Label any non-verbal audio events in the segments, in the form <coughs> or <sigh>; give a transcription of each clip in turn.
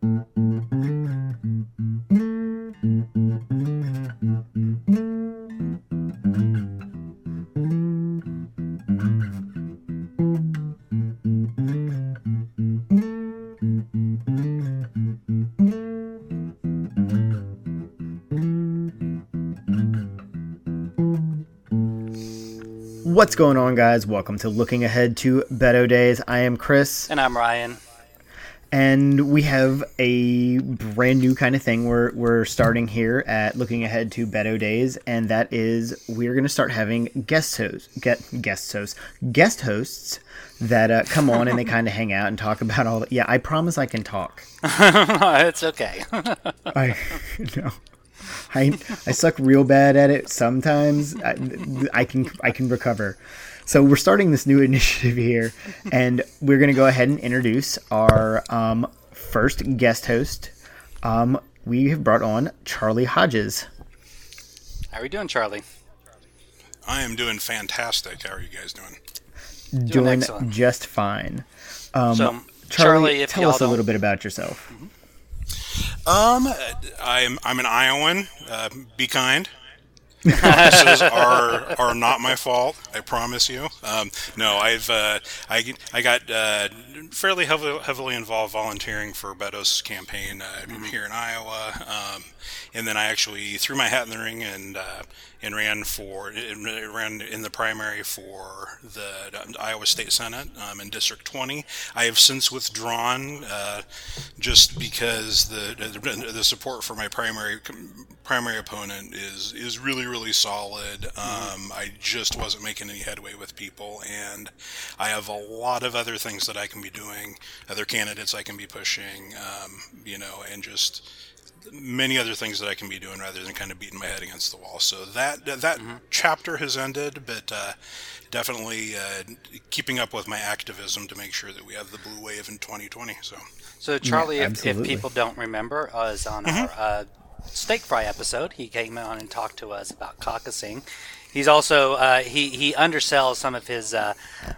What's going on, guys? Welcome to Looking Ahead to Beto Days. I am Chris, And I'm Ryan. And we have a brand new kind of thing we're, we're starting here at Looking Ahead to Beto Days, and that is we're going to start having guest hosts, get guest hosts, guest hosts that uh, come on and they <laughs> kind of hang out and talk about all. The, yeah, I promise I can talk. <laughs> it's okay. <laughs> I no. I I suck real bad at it sometimes. I, I can I can recover. So we're starting this new <laughs> initiative here, and we're gonna go ahead and introduce our um, first guest host. Um, we have brought on Charlie Hodges. How are you doing, Charlie? I am doing fantastic. How are you guys doing? Doing, excellent. just fine. Um, so, Charlie, Charlie, tell us a don't- little bit about yourself. Um, I'm I'm an Iowan. Uh, be kind. Promises are are not my fault. I promise you. Um, no, I've uh, I I got uh, fairly heavily, heavily involved volunteering for Beto's campaign uh, here in Iowa, um, and then I actually threw my hat in the ring and uh, and ran for ran in the primary for the Iowa State Senate um, in District 20. I have since withdrawn uh, just because the, the support for my primary primary opponent is is really really solid. Um, I just wasn't making any headway with people, and I have a lot of other things that I can be doing, other candidates I can be pushing, um, you know, and just many other things that I can be doing rather than kind of beating my head against the wall. So that that chapter has ended, but uh, definitely uh, keeping up with my activism to make sure that we have the blue wave in 2020. So. So, Charlie, if, if people don't remember, uh, is on our uh, steak fry episode. He came on and talked to us about caucusing. He's also uh, he he undersells some of his uh,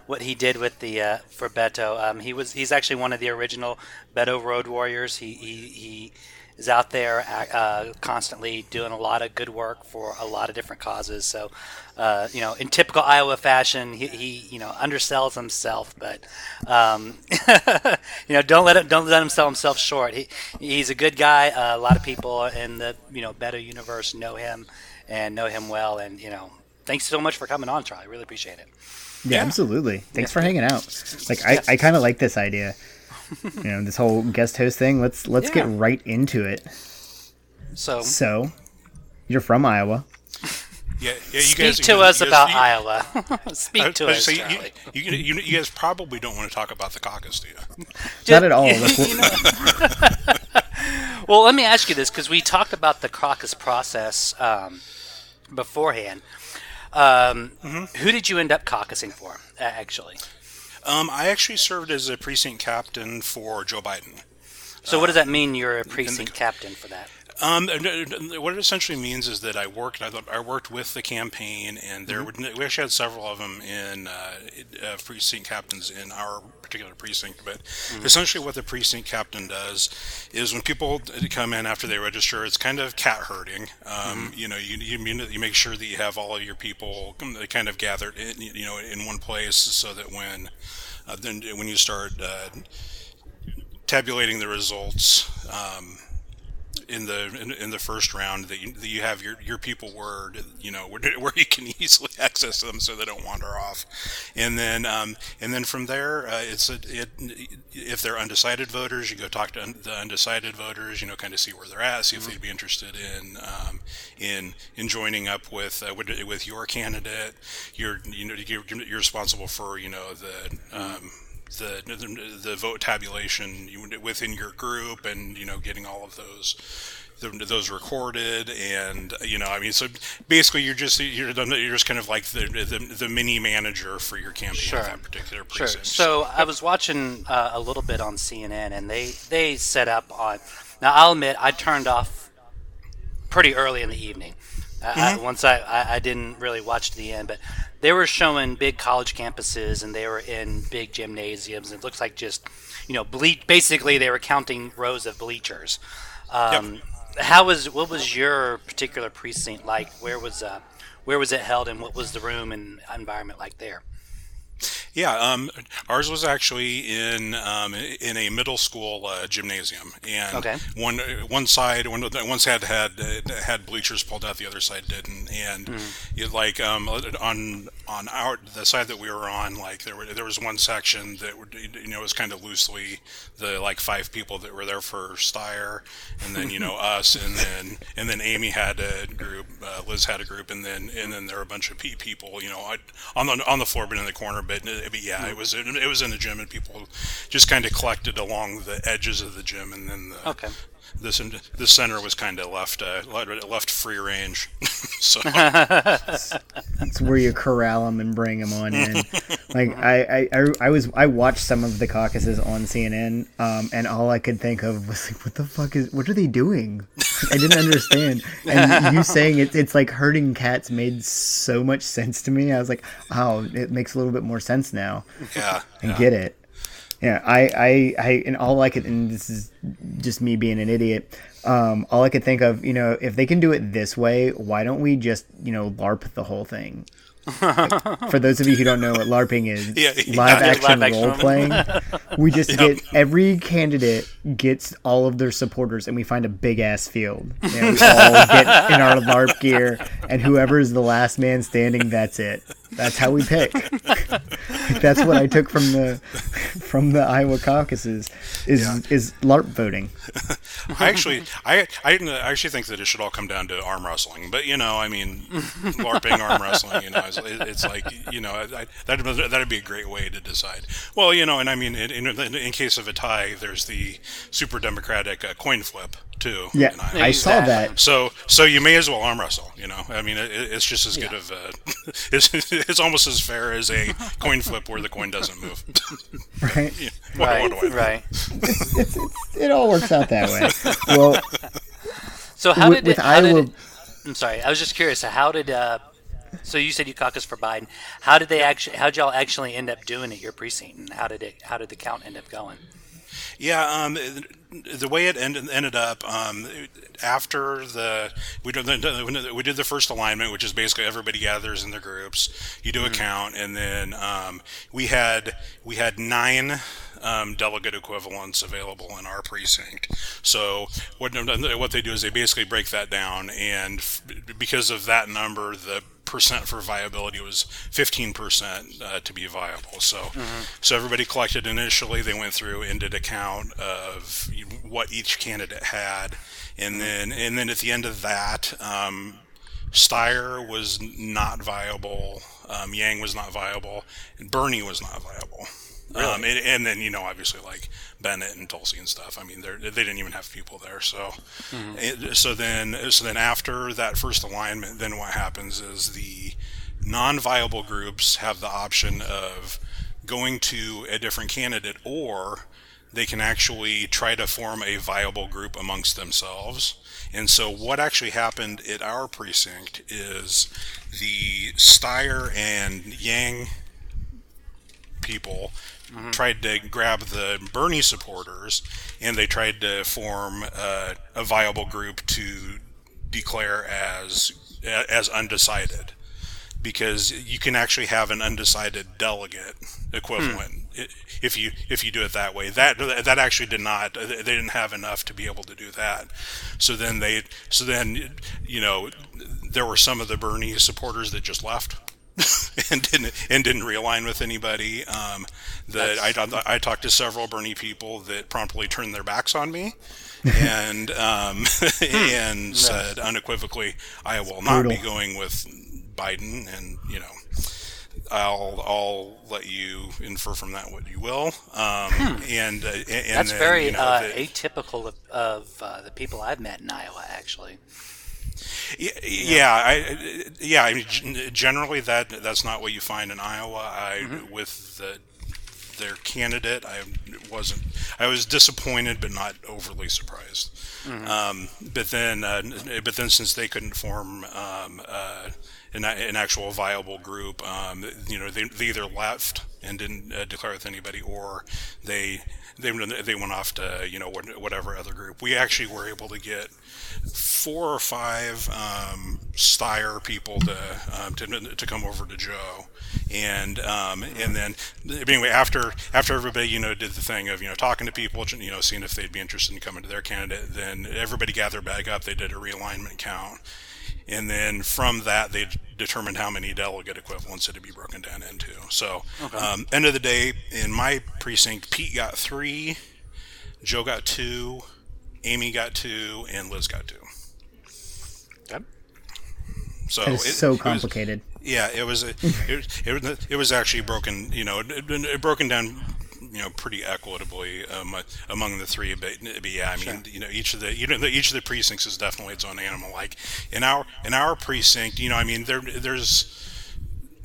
what he did with the uh, for Beto. Um, he was he's actually one of the original Beto Road Warriors. He he, he is out there uh, constantly doing a lot of good work for a lot of different causes. So, uh, you know, in typical Iowa fashion, he, he you know undersells himself, but um, <laughs> you know don't let him don't let him sell himself short. He he's a good guy. Uh, a lot of people in the you know Beto universe know him and know him well, and you know. Thanks so much for coming on, Charlie. Really appreciate it. Yeah, absolutely. Thanks for hanging out. Like I, I kind of like this idea. <laughs> you know, this whole guest host thing. Let's let's get right into it. So, So, you're from Iowa. Yeah, yeah. You speak guys, to you- us you- about you- Iowa. <laughs> speak I- to I us, say, you, you, you, you guys probably don't want to talk about the caucus, do you? <laughs> Not at all. Like, You well, let me ask you this because we talked about the caucus process um, beforehand. Um, Mm-hmm. Who did you end up caucusing for, uh, actually? Um, I actually served as a precinct captain for Joe Biden. So, what does that mean? You're a precinct captain for that. Um, what it essentially means is that I worked. I, I worked with the campaign, and there Mm-hmm. were, we actually had several of them in uh, uh, precinct captains in our particular precinct. But Mm-hmm. essentially, what the precinct captain does is when people come in after they register, it's kind of cat herding. Um, Mm-hmm. You know, you, you you make sure that you have all of your people kind of gathered, in, you know, in one place, so that when uh, then when you start uh, tabulating the results. Um, in the in, in the first round that you, that you have your, your people word you know where, <laughs> where you can easily <laughs> access them so they don't wander off. And then um, and then from there uh, it's a, it if they're undecided voters you go talk to un, the undecided voters you know kind of see where they're at see if they'd be interested in um, in in joining up with uh, with, with your candidate. You're you know you're, you're responsible for you know the um, the, the the vote tabulation within your group and you know getting all of those those recorded and you know I mean so basically you're just you're, you're just kind of like the, the the mini manager for your campaign Sure. at that particular Sure. So I was watching uh, a little bit on CNN, and they they set up on. Now I'll admit I turned off pretty early in the evening. I, I, once I, I I didn't really watch to the end, but they were showing big college campuses, and they were in big gymnasiums. It looks like just you know, ble- basically they were counting rows of bleachers. Um, How was what was your particular precinct like? Where was uh, where was it held, and what was the room and environment like there? Yeah, um, ours was actually in um, in a middle school uh, gymnasium, and Okay. one one side one one side had had bleachers pulled out, the other side didn't, and it, like um, on on our the side that we were on, like there were there was one section that you know was kind of loosely the like five people that were there for Steyer, and then you know <laughs> us, and then and then Amy had a group, uh, Liz had a group, and then and then there were a bunch of people, you know, on the on the floor, but in the corner, but, uh, but yeah, it was it was in the gym, and people just kind of collected along the edges of the gym, and then the, Okay. This the center was kind of left uh, left free range, <laughs> so It's where you corral them and bring them on in. Like I, I, I, I was I watched some of the caucuses on CNN, um, and all I could think of was like, what the fuck is what are they doing? I didn't understand. And you saying it, it's like herding cats made so much sense to me. I was like, oh, it makes a little bit more sense now. yeah, I yeah. get it. Yeah, I, I, I, and all I could, and this is just me being an idiot. Um, all I could think of, you know, if they can do it this way, why don't we just, you know, LARP the whole thing? <laughs> For those of you who don't know what LARPing is, Yeah, live Yeah, action live action. role playing. We just <laughs> get every candidate gets all of their supporters, and we find a big ass field. Know, we all get in our <laughs> LARP gear, and whoever is the last man standing, that's it. That's how we pick. <laughs> that's what I took from the from the Iowa caucuses is Yeah. is LARP voting. <laughs> I actually, I, I didn't- I actually think that it should all come down to arm wrestling. But you know, I mean, LARPing, arm wrestling. You know, it's, it's like you know, I, that'd that'd be a great way to decide. Well, you know, and I mean, in, in, in case of a tie, there's the super democratic uh, coin flip too. Yeah, in Iowa. I saw Exactly. that. So, so you may as well arm wrestle. You know, I mean, it, it's just as good Yeah. of a. <laughs> It's, it's almost as fair as a coin flip where the coin doesn't move. <laughs> Right? <laughs> Yeah. What- Right, what do I know? right. It's, it's, it all works out that way. Well, So how with, did with it, how did Iowa, it- I'm sorry, I was just curious. How did uh, so you said you caucus for Biden? How did they actually? How did y'all actually end up doing it? Your precinct, and how did it? How did the count end up going? Yeah, um, the way it ended, ended up um, after the we did the, we did the first alignment, which is basically everybody gathers in their groups. You do a count, and then um, we had we had nine. Um, delegate equivalents available in our precinct. So what what they do is they basically break that down, and f- because of that number, the percent for viability was 15% uh, to be viable. So, so everybody collected initially. They went through and did a count of what each candidate had, and then and then at the end of that, um, Steyer was not viable. Um, Yang was not viable, and Bernie was not viable. Um, and, and then you know obviously like Bennet and Tulsi and stuff. I mean they they didn't even have people there. So it, so then so then after that first alignment, then what happens is the non-viable groups have the option of going to a different candidate or they can actually try to form a viable group amongst themselves. And so, what actually happened at our precinct is the Steyer and Yang people tried to grab the Bernie supporters and they tried to form uh, a viable group to declare as as undecided. Because you can actually have an undecided delegate equivalent i if you if you do it that way. That that actually did not they didn't have enough to be able to do that. So then they so then you know there were some of the Bernie supporters that just left <laughs> and didn't and didn't realign with anybody um, that I, I talked to several Bernie people that promptly turned their backs on me <laughs> and um, <laughs> and said unequivocally I will not be going with Biden, and you know, I'll I'll let you infer from that what you will. Um, And uh, and That's then, very you know, uh, the- atypical of, of uh, the people I've met in Iowa. Actually, Yeah, yeah, I, yeah. I mean, generally, that that's not what you find in Iowa. I Mm-hmm. with the their candidate, I wasn't. I was disappointed, but not overly surprised. Mm-hmm. Um, but then, uh, but then, since they couldn't form um, uh, an, an actual viable group. Um, you know, they, they either left and didn't uh, declare with anybody, or they they they went off to you know whatever other group. We actually were able to get four or five um, people to, um, to to come over to Joe, and um, and then anyway after after everybody you know did the thing of you know talking to people you know seeing if they'd be interested in coming to their candidate, then everybody gathered back up. They did a realignment count, and then from that they determined how many delegate equivalents it would be broken down into. So okay. um, end of the day, in my precinct, Pete got three, Joe got two. Amy got two, and Liz got two. Okay. So it's so complicated. It was, yeah, it was. A, it, it, it was actually broken. You know, it, it broken down you know pretty equitably um, among the three. But, but yeah, I mean, sure. you know, each of the you know each of the precincts is definitely its own animal. Like in our in our precinct, you know, I mean, there there's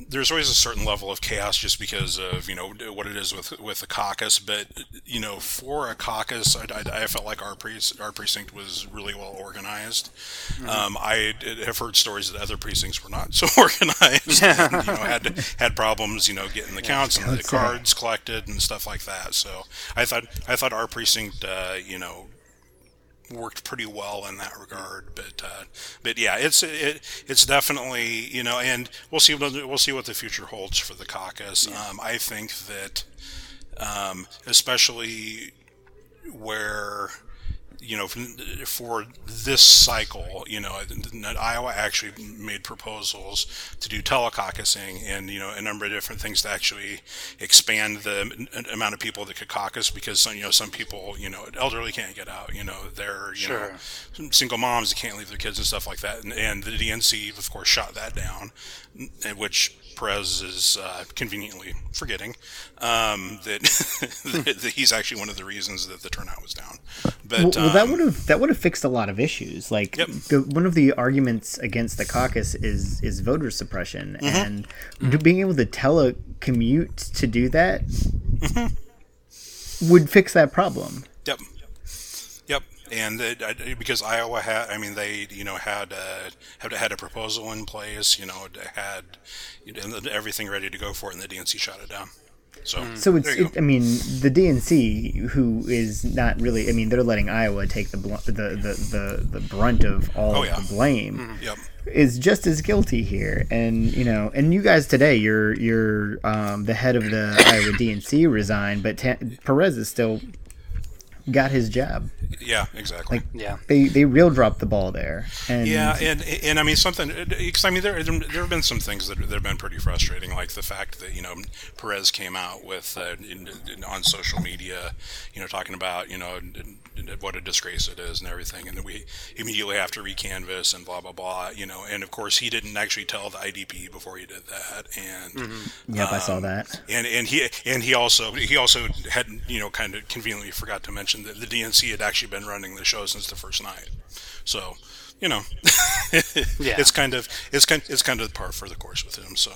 there's always a certain level of chaos just because of you know what it is with with the caucus. But you know, for a caucus, I, I, I felt like our pre- our precinct was really well organized. Mm-hmm. Um, I have heard stories that other precincts were not <laughs> so organized. and, you know, had had problems, you know, getting the counts and the cards collected and stuff like that. So I thought I thought our precinct, uh, you know, worked pretty well in that regard. But uh, but yeah, it's it, it's definitely you know, and we'll see we'll see what the future holds for the caucus. Yeah. Um, I think that um, especially where you know, for this cycle, you know, Iowa actually made proposals to do telecaucusing and, you know, a number of different things to actually expand the amount of people that could caucus because some, you know, some people, you know, elderly can't get out, you know, they're, you sure. know, single moms that can't leave their kids and stuff like that. And, and the DNC, of course, shot that down, which Perez is uh, conveniently forgetting um, <laughs> that, that, he's actually one of the reasons that the turnout was down. But well, well that um, would have that would have fixed a lot of issues. Like yep. the, one of the arguments against the caucus is is voter suppression, mm-hmm. and mm-hmm. being able to telecommute to do that mm-hmm. would fix that problem. Yep and it, because Iowa had, I mean, they you know had uh, had had a proposal in place, you know, had you know, everything ready to go for it, and the DNC shot it down. So, mm. so it's, it, I mean, the DNC, who is not really, I mean, they're letting Iowa take the bl- the, the, the, the brunt of all oh, yeah. the blame. Mm-hmm. Yep. Is just as guilty here, and you know, and you guys today, you're you're um, the head of the Iowa DNC resigned, but Ta- Perez is still got his job. Yeah, exactly. Like, yeah, they they real dropped the ball there. And yeah, and and I mean something because I mean there there have been some things that, that have been pretty frustrating, like the fact that you know Perez came out with uh, in, in, on social media, you know, talking about you know what a disgrace it is and everything, and then we immediately have to recanvass and blah blah blah, you know, and of course he didn't actually tell the IDP before he did that, and mm-hmm. yep, um, I saw um, that, and and he and he also he also had you know kind of conveniently forgot to mention that the DNC had actually been running the show since the first night, so you know, <laughs> yeah. it's kind of it's kind it's kind of par for the course with him. So,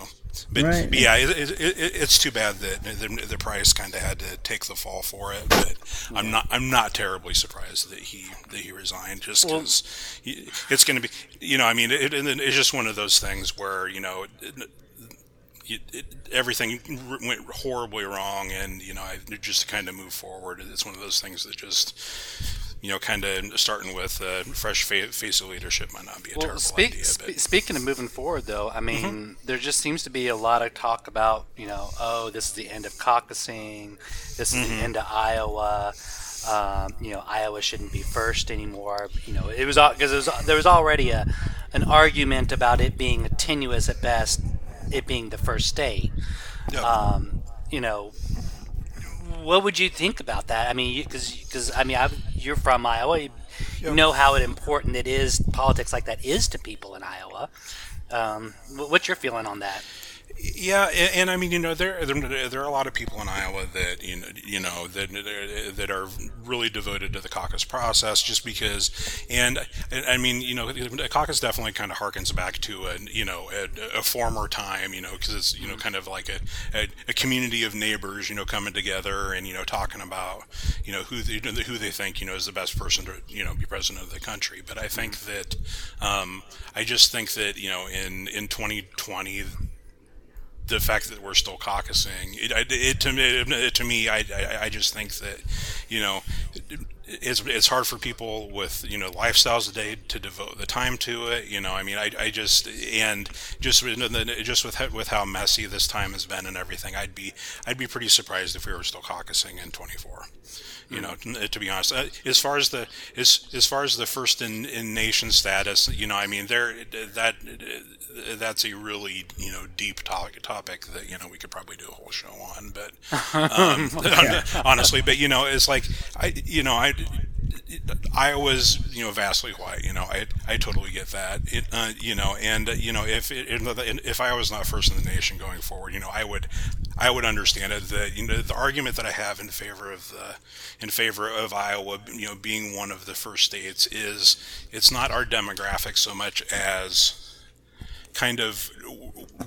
but, right. but yeah, it, it, it, it's too bad that the, the Price kind of had to take the fall for it. But yeah. I'm not I'm not terribly surprised that he that he resigned just because well, it's going to be you know I mean it, it's just one of those things where you know. It, it, everything went horribly wrong, and you know, I, just to kind of move forward, it's one of those things that just you know, kind of starting with a fresh face of leadership might not be a well, terrible speak, idea. Spe- speaking of moving forward, though, I mean, mm-hmm. there just seems to be a lot of talk about, you know, oh, this is the end of caucusing, this is mm-hmm. the end of Iowa. Um, you know, Iowa shouldn't be first anymore. You know, it was because there was already a an argument about it being tenuous at best, it being the first state. Yep. Um, you know, what would you think about that? I mean, because I mean, I've, you're from Iowa, you, you, know how important it is politics like that is to people in Iowa. Um, what's your feeling on that? Yeah, and, and, I mean, you know, there, there there are a lot of people in Iowa that you know, you know that that are really devoted to the caucus process, just because. And I mean, you know, the caucus definitely kind of harkens back to a you know a, a former time, you know, because it's you know kind of like a, a, a, community of neighbors, you know, coming together and you know talking about you know who they, who they think you know is the best person to you know be president of the country. But I think that um, I just think that you know in in 2020 the fact that we're still caucusing, it, it, it to me, it, to me, I, I, I, just think that, you know, it's it's hard for people with you know lifestyles today to devote the time to it. You know, I mean, I, I just and just just with with how messy this time has been and everything, I'd be I'd be pretty surprised if we were still caucusing in 24 you know to be honest uh, as far as the as as far as the first in, in nation status you know i mean there that that's a really you know deep topic topic that you know we could probably do a whole show on but <laughs> um, yeah. <laughs> honestly but you know it's like i you know i Iowa's, you know, vastly white. You know, I I totally get that. It, uh, you know, and uh, you know, if it, if Iowa's not first in the nation going forward, you know, I would I would understand it. The you know the argument that I have in favor of the in favor of Iowa, you know, being one of the first states is it's not our demographic so much as kind of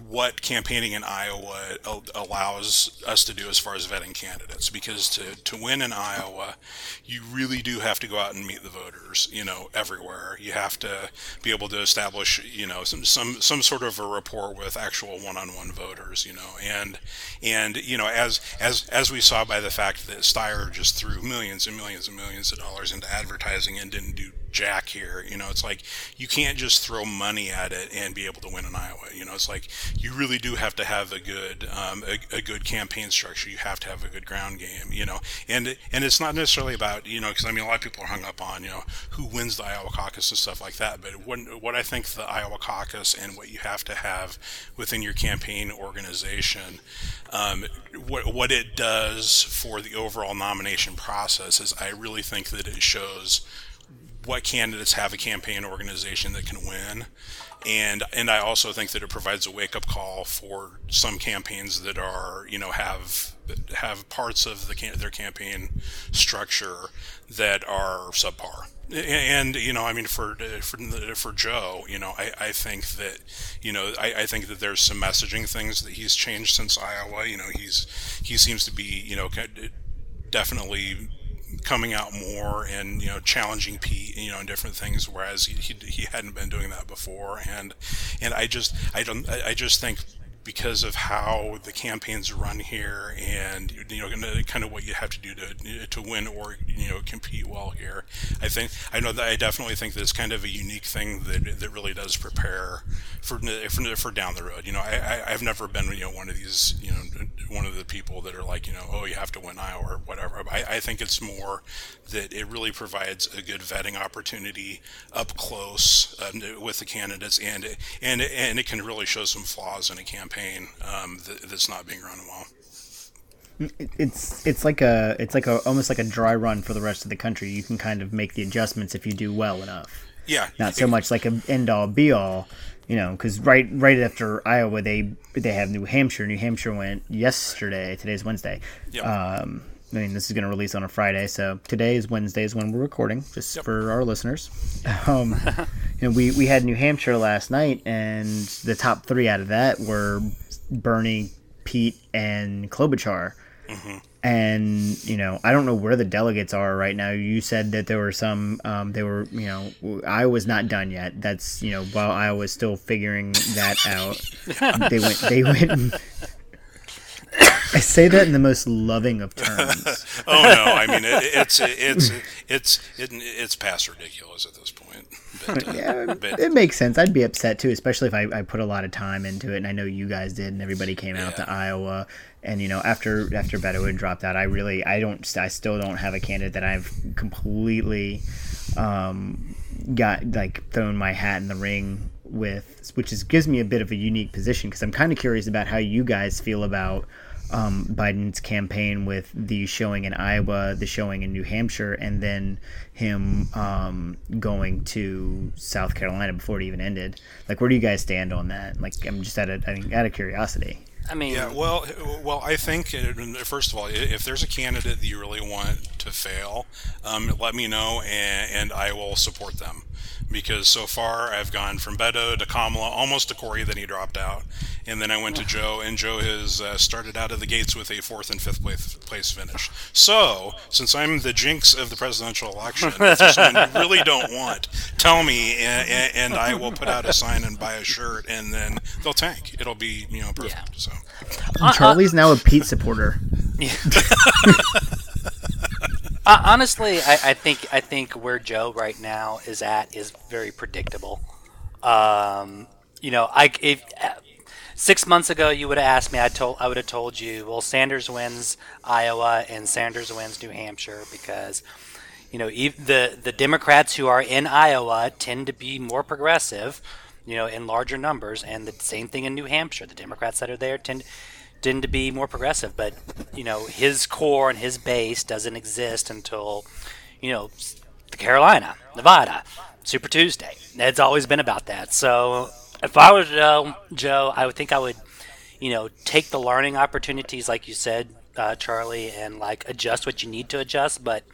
what campaigning in Iowa allows us to do as far as vetting candidates. Because to, to win in Iowa, you really do have to go out and meet the voters, you know, everywhere. You have to be able to establish, you know, some, some, some sort of a rapport with actual one-on-one voters, you know, and, and, you know, as, as, as we saw by the fact that Steyer just threw millions and millions and millions of dollars into advertising and didn't do jack here. You know, it's like you can't just throw money at it and be able to win in Iowa. You know, it's like you really do have to have a good um, a, a, good campaign structure. You have to have a good ground game. You know, and and it's not necessarily about you know because I mean a lot of people are hung up on you know who wins the Iowa caucus and stuff like that. But what what I think the Iowa caucus and what you have to have within your campaign organization, um, what what it does for the overall nomination process is I really think that it shows what candidates have a campaign organization that can win. And and I also think that it provides a wake up call for some campaigns that are you know have have parts of the their campaign structure that are subpar. And you know, I mean, for for for Joe, you know, I, I think that you know, I, I think that there's some messaging things that he's changed since Iowa. You know, he's he seems to be you know definitely coming out more and you know challenging Pete you know and different things whereas he, he, he hadn't been doing that before. And and I just I don't I just think because of how the campaigns run here and you know kind of what you have to do to to win or you know compete well here. I think i know that i definitely think that it's kind of a unique thing that that really does prepare for for, for down the road. You know i i've never been you know one of these you know one of the people that are like you know oh you have to win iowa or whatever. I i think it's more that it really provides a good vetting opportunity up close uh, with the candidates and and and it can really show some flaws in a campaign campaign um, that, that's not being run well. It's it's like a it's like a almost like a dry run for the rest of the country. You can kind of make the adjustments if you do well enough. Yeah, not so much like an end all be all, you know, because right right after Iowa they they have New Hampshire. New Hampshire went yesterday. Today's Wednesday. Yep. Um, I mean, this is going to release on a Friday, so today is Wednesday is when we're recording, just yep. for our listeners. <laughs> Um, <laughs> you know, we we had New Hampshire last night, and the top three out of that were Bernie, Pete, and Klobuchar. Mm-hmm. And you know, I don't know where the delegates are right now. You said that there were some. Um, they were, you know, Iowa's not done yet. That's you know, while Iowa's still figuring that out, <laughs> they went. They went. I say that in the most loving of terms. <laughs> oh no, I mean it, it's it's it's it, it's past ridiculous at this point. But, uh, yeah, but, it makes sense. I'd be upset too, especially if I, I put a lot of time into it, and I know you guys did, and everybody came out to Iowa. And you know, after after Beto dropped out, I really I don't I still don't have a candidate that I've completely um, got like thrown my hat in the ring with, which is gives me a bit of a unique position because I'm kind of curious about how you guys feel about um, Biden's campaign with the showing in Iowa, the showing in New Hampshire, and then him um, going to South Carolina before it even ended. Like, where do you guys stand on that? Like, I'm just out of I mean, out of curiosity. I mean, Yeah, well, well, I think uh, first of all, if there's a candidate that you really want to fail, um, let me know, and, and I will support them. Because so far, I've gone from Beto to Kamala, almost to Cory, then he dropped out, and then I went to Joe, and Joe has uh, started out of the gates with a fourth and fifth place, place finish. So, since I'm the jinx of the presidential election, if there's someone you really don't want, tell me, and, and, and I will put out a sign and buy a shirt, and then they'll tank. It'll be you know perfect. Yeah. So. Charlie's now a Pete supporter. <laughs> Uh, honestly, I, I think I think where Joe right now is at is very predictable. Um, you know, I if uh, six months ago you would have asked me, I told I would have told you, well, Sanders wins Iowa and Sanders wins New Hampshire because you know the the Democrats who are in Iowa tend to be more progressive, you know, in larger numbers, and the same thing in New Hampshire. The Democrats that are there tend tend to be more progressive, but you know his core and his base doesn't exist until you know the Carolina, Nevada, Super Tuesday. It's always been about that. So if I was Joe, Joe, I would think I would, you know, take the learning opportunities, like you said, uh, Charlie, and like adjust what you need to adjust. But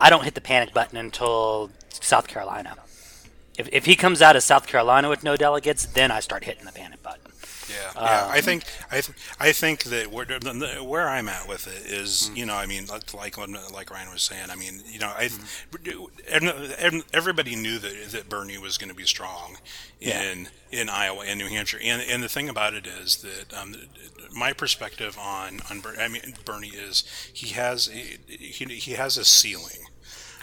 I don't hit the panic button until South Carolina. If, if he comes out of South Carolina with no delegates, then I start hitting the panic button. Yeah, yeah. Um, I think I th- I think that where where I'm at with it is, mm-hmm. you know, I mean, like like like Ryan was saying, I mean, you know, I and mm-hmm. uh, everybody knew that that Bernie was going to be strong in in Iowa and New Hampshire, and and the thing about it is that um, my perspective on on Bernie, I mean, Bernie is he has he, he has a ceiling.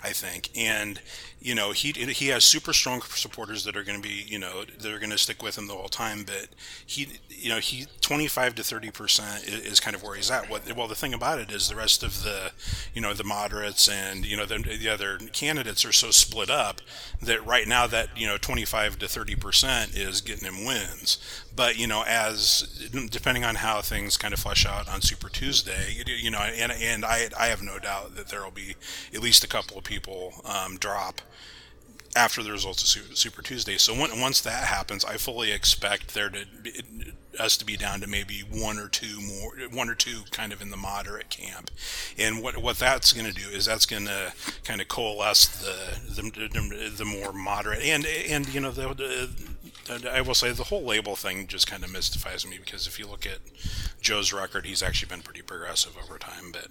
I think, and you know he he has super strong supporters that are going to be you know they're going to stick with him the whole time. But he you know he 25 to 30 percent is kind of where he's at. What well the thing about it is the rest of the you know the moderates and you know the, the other candidates are so split up that right now that you know 25 to 30 percent is getting him wins. But you know as depending on how things kind of flesh out on Super Tuesday, you know and and I I have no doubt that there will be at least a couple of people um, drop after the results of Super Tuesday. So when, once that happens, I fully expect there to be, us to be down to maybe one or two more, one or two kind of in the moderate camp. And what what that's going to do is that's going to kind of coalesce the, the the more moderate and and you know the, the I will say the whole label thing just kind of mystifies me because if you look at Joe's record, he's actually been pretty progressive over time. But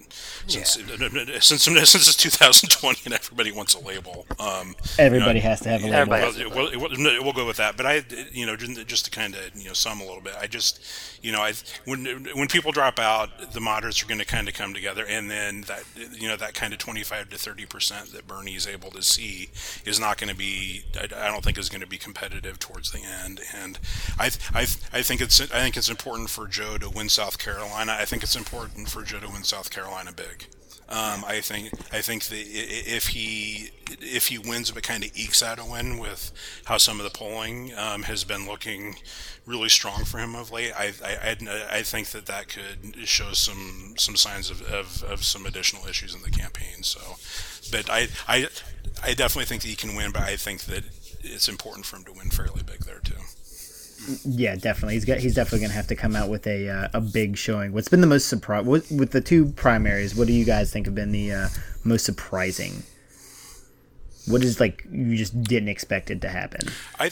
since yeah. <laughs> since since 2020 and everybody wants a label, um, everybody you know, has to have a label. We'll, we'll, we'll, go with that. But I, you know, just to kind of you know sum a little bit, I just you know, I when when people drop out, the moderates are going to kind of come together, and then that you know that kind of 25 to 30 percent that Bernie is able to see is not going to be. I, I don't think is going to be competitive towards the end. And I I I think it's I think it's important for Joe to win South Carolina. I think it's important for Joe to win South Carolina big. Um, I think I think that if he if he wins but kind of ekes out a win with how some of the polling um, has been looking really strong for him of late, I, I, I, think that that could show some some signs of, of, of, some additional issues in the campaign. So, but I, I I definitely think that he can win, but I think that it's important for him to win fairly big there too. Yeah, definitely. He's got. He's definitely going to have to come out with a uh, a big showing. What's been the most surprise with the two primaries? What do you guys think have been the uh, most surprising? What is like you just didn't expect it to happen? I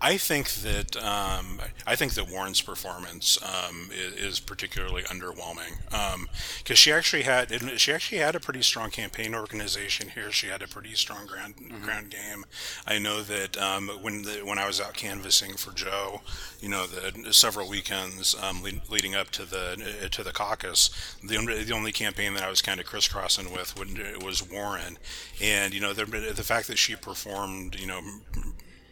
I think that um, I think that Warren's performance um, is, is, particularly underwhelming because um, she actually had she actually had a pretty strong campaign organization here. She had a pretty strong ground mm-hmm. ground game. I know that um, when the, when I was out canvassing for Joe, you know, the several weekends um, lead, leading up to the to the caucus, the only, the only campaign that I was kind of crisscrossing with was Warren, and you know the the fact that she performed, you know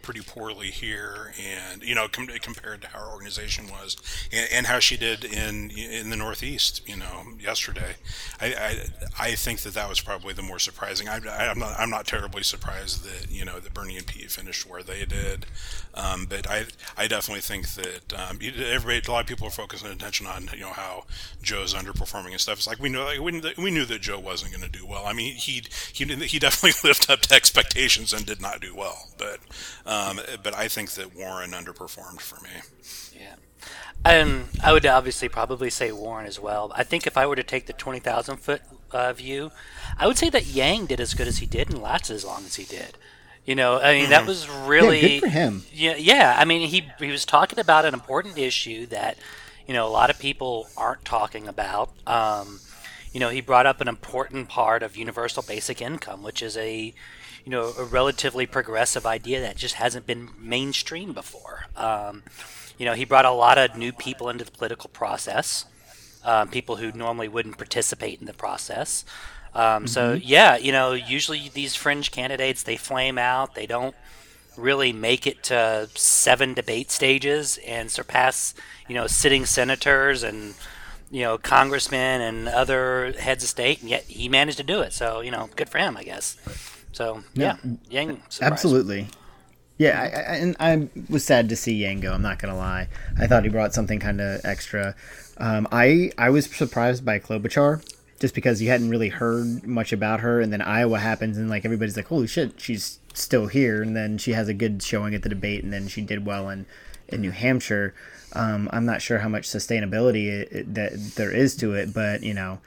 pretty poorly here, and you know, com- compared to how our organization was, and, and, how she did in in the Northeast, you know, yesterday. I, I, I think that that was probably the more surprising. I, am not I'm not terribly surprised that you know that Bernie and Pete finished where they did, um, but I I definitely think that um, everybody a lot of people are focusing attention on you know how Joe's underperforming and stuff. It's like we know like, we, we knew that Joe wasn't going to do well. I mean he he he definitely <laughs> lived up to expectations and did not do well, but. Um, but I think that Warren underperformed for me. Yeah. Um, I would obviously probably say Warren as well. I think if I were to take the 20,000 foot uh, view, I would say that Yang did as good as he did and lasted as long as he did. You know, I mean, mm-hmm. that was really yeah, good for him. Yeah, yeah. I mean, he he was talking about an important issue that you know a lot of people aren't talking about. Um, you know, he brought up an important part of universal basic income, which is a you know a relatively progressive idea that just hasn't been mainstream before. Um, you know, he brought a lot of new people into the political process, um, people who normally wouldn't participate in the process. Um, mm-hmm. So yeah, you know, usually these fringe candidates they flame out, they don't really make it to seven debate stages and surpass you know sitting senators and you know congressmen and other heads of state, and yet he managed to do it. So you know, good for him, I guess. So yeah, yeah Yang absolutely. Yeah, I, I, and I was sad to see Yang go. I'm not gonna lie. I thought he brought something kind of extra. Um, I I was surprised by Klobuchar just because you hadn't really heard much about her, and then Iowa happens, and like everybody's like, "Holy shit, she's still here!" And then she has a good showing at the debate, and then she did well in in New Hampshire. Um, I'm not sure how much sustainability it, it, that there is to it, but you know,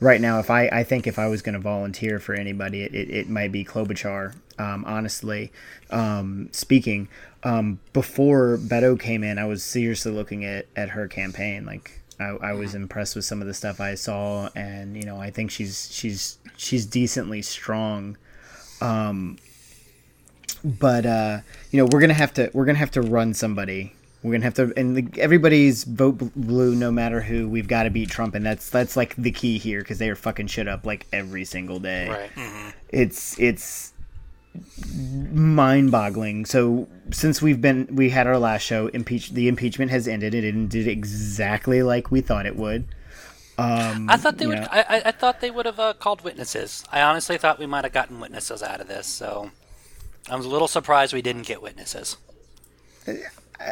right now, if I, I think if I was going to volunteer for anybody, it, it, it might be Klobuchar. Um, honestly, um, speaking, um, before Beto came in, I was seriously looking at, at her campaign. Like I, I was impressed with some of the stuff I saw, and you know, I think she's she's she's decently strong. Um, but uh, you know, we're gonna have to we're gonna have to run somebody we're gonna have to, and the, everybody's vote blue, no matter who. We've got to beat Trump, and that's that's like the key here because they are fucking shit up like every single day. Right. Mm-hmm. It's it's mind-boggling. So since we've been we had our last show, impeach the impeachment has ended. It ended exactly like we thought it would. Um, I thought they would. I, I, thought they would have uh, called witnesses. I honestly thought we might have gotten witnesses out of this. So I was a little surprised we didn't get witnesses.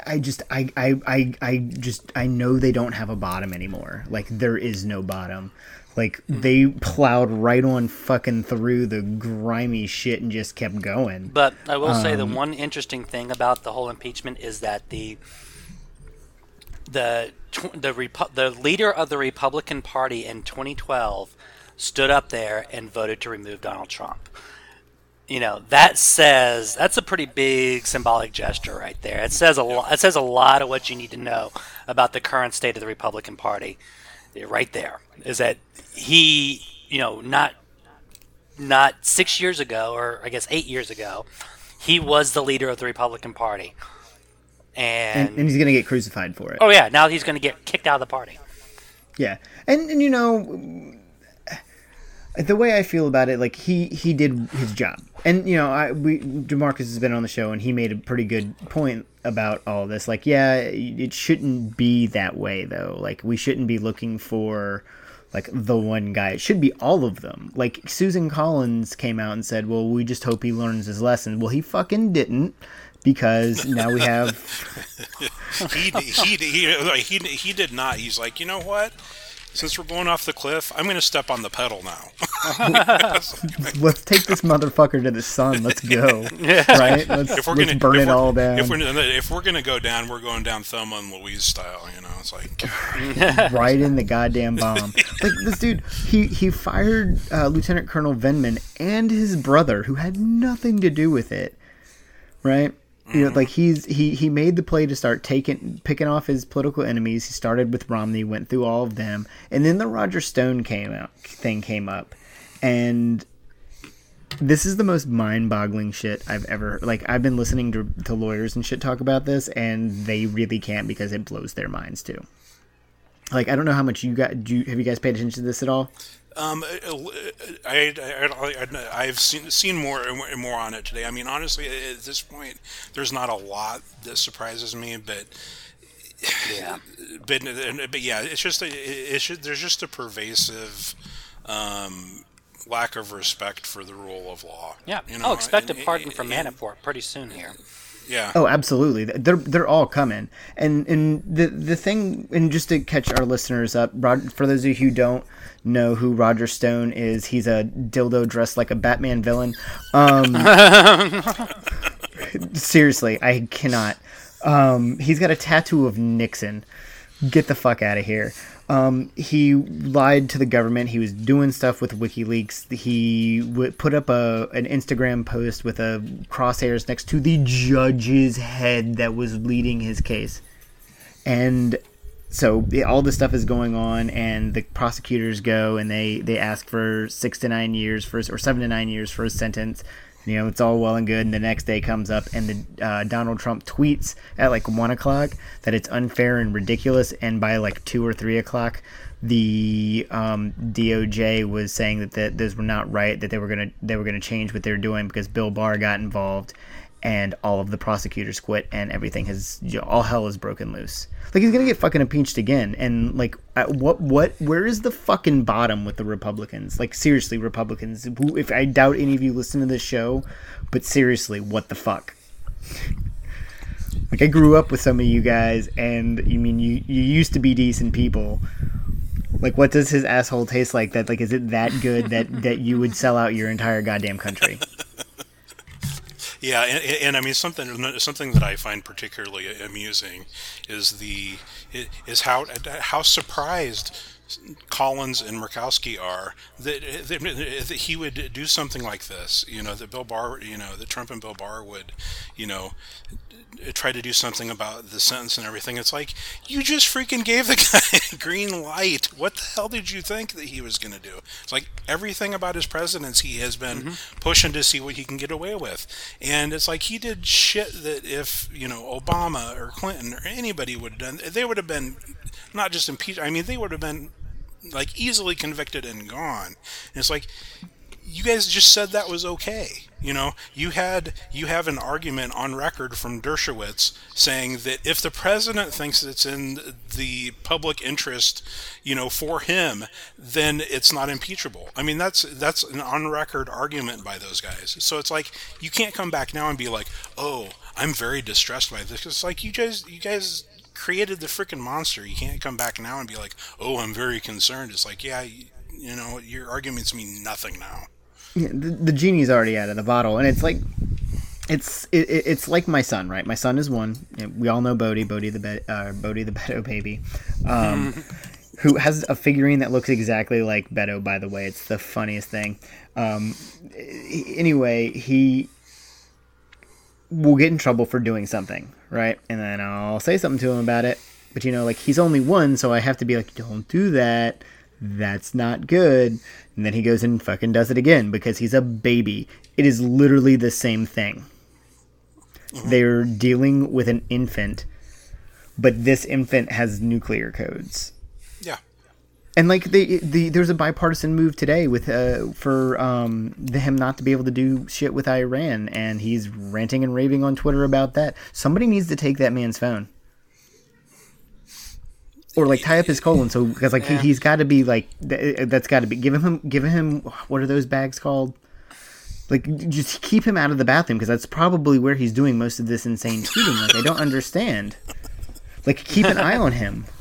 I just I, I I I just I know they don't have a bottom anymore. Like there is no bottom. Like mm. they plowed right on fucking through the grimy shit and just kept going. But I will um, say the um, one interesting thing about the whole impeachment is that the the the Repu- the leader of the Republican Party in 2012 stood up there and voted to remove Donald Trump you know that says that's a pretty big symbolic gesture right there. It says a lot. It says a lot of what you need to know about the current state of the Republican Party. Right there is that he, you know, not not six years ago, or I guess eight years ago, he was the leader of the Republican Party, and and, and he's going to get crucified for it. Oh yeah, now he's going to get kicked out of the party. Yeah, and and you know the way I feel about it, like he he did his job, and you know, I we Demarcus has been on the show, and he made a pretty good point about all this. Like, yeah, it shouldn't be that way though. Like, we shouldn't be looking for like the one guy. It should be all of them. Like Susan Collins came out and said, "Well, we just hope he learns his lesson." Well, he fucking didn't because now we have <laughs> he, he, he, he, he did not. He's like, you know what? Since we're going off the cliff, I'm going to step on the pedal now. <laughs> let's take this motherfucker to the sun. Let's go. <laughs> Yeah. Right? Let's, if we're let's gonna, burn it all down. If we're, if we're going to go down, we're going down Thelma and Louise style. You know, it's like <laughs> right in the goddamn bomb. Like this dude, he he fired uh, Lieutenant Colonel Vindman and his brother, who had nothing to do with it. Right? You know, mm-hmm. like he's he he made the play to start taking picking off his political enemies. He started with Romney, went through all of them, and then the Roger Stone came out thing came up, and this is the most mind-boggling shit I've ever like. I've been listening to to lawyers and shit talk about this, and they really can't because it blows their minds too. Like I don't know how much you got. Do you, have you guys paid attention to this at all? Um, I, I, I, have seen seen more and more on it today. I mean, honestly, at this point, there's not a lot that surprises me, but yeah, <sighs> but but yeah, it's just a, it's just, there's just a pervasive um, lack of respect for the rule of law. Yeah. You know? Oh, expect a pardon from Manafort pretty soon here. Yeah. Oh, absolutely. They're they're all coming. And and the the thing and just to catch our listeners up, Rod, for those of you who don't know who Roger Stone is, he's a dildo dressed like a Batman villain. Um, <laughs> seriously, I cannot. Um, he's got a tattoo of Nixon. Get the fuck out of here. Um, he lied to the government. He was doing stuff with WikiLeaks. He w- put up a an Instagram post with a crosshairs next to the judge's head that was leading his case, and so all this stuff is going on, and the prosecutors go and they they ask for six to nine years for or seven to nine years for a sentence you know, it's all well and good. And the next day comes up, and the uh, Donald Trump tweets at like one o'clock that it's unfair and ridiculous. And by like two or three o'clock, the um, DOJ was saying that, that those were not right. That they were gonna they were gonna change what they're doing because Bill Barr got involved, and all of the prosecutors quit, and everything has you know, all hell is broken loose. Like he's gonna get fucking impeached again, and like what what where is the fucking bottom with the Republicans? Like seriously, Republicans. Who, if I doubt any of you listen to this show, but seriously, what the fuck? Like I grew up with some of you guys, and you mean you you used to be decent people. Like, what does his asshole taste like? That like, is it that good that that you would sell out your entire goddamn country? Yeah, and, and, I mean something something that I find particularly amusing is the is how how surprised Collins and Murkowski are that, that, that, he would do something like this. You know, that Bill Barr, you know, that Trump and Bill Barr would, you know, try to do something about the sentence and everything. It's like you just freaking gave the guy <laughs> green light. What the hell did you think that he was going to do? It's like everything about his presidency has been mm-hmm. pushing to see what he can get away with, and it's like he did shit that if you know Obama or Clinton or anybody would have done, they would have been not just impeached. I mean, they would have been like easily convicted and gone. And it's like you guys just said that was okay. You know, you had you have an argument on record from Dershowitz saying that if the president thinks it's in the public interest, you know, for him, then it's not impeachable. I mean, that's that's an on record argument by those guys. So it's like you can't come back now and be like, "Oh, I'm very distressed by this." It's like you guys you guys created the freaking monster. You can't come back now and be like, "Oh, I'm very concerned." It's like, yeah, you, you know, your arguments mean nothing now. The, the genie's already out of the bottle, and it's like, it's it, it's like my son, right? My son is one. We all know Bodie, Bodie the Be- uh, Bodie the Beto baby, um, <laughs> who has a figurine that looks exactly like Beto. By the way, it's the funniest thing. Um, anyway, he will get in trouble for doing something, right? And then I'll say something to him about it. But you know, like he's only one, so I have to be like, don't do that. That's not good. And then he goes and fucking does it again because he's a baby. It is literally the same thing. Mm-hmm. They're dealing with an infant, but this infant has nuclear codes Yeah. and like the, the there's a bipartisan move today with uh for um him not to be able to do shit with Iran, and he's ranting and raving on Twitter about that. Somebody needs to take that man's phone. Or like tie up his <laughs> colon, so because like yeah. he, has got to be like that's got to be giving him giving him what are those bags called? Like just keep him out of the bathroom because that's probably where he's doing most of this insane tweeting. Like I don't understand. Like keep an eye on him. <laughs>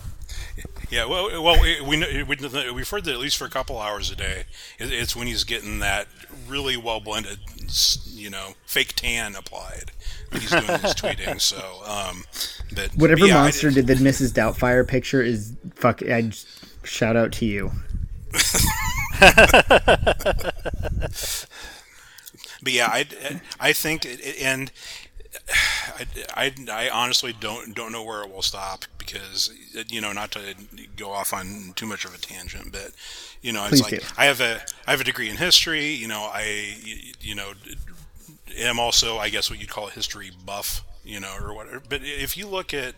Yeah, well, well, we we we've heard that at least for a couple hours a day, it's when he's getting that really well blended, you know, fake tan applied. He's doing his tweeting. So, um, but whatever yeah, monster did the Mrs. Doubtfire picture is fuck. I shout out to you. <laughs> but yeah, I I think and <sighs> I, I, I, honestly don't don't know where it will stop because you know not to go off on too much of a tangent, but you know it's Please like do. I have a I have a degree in history. You know I you know am also I guess what you'd call a history buff. You know or whatever. But if you look at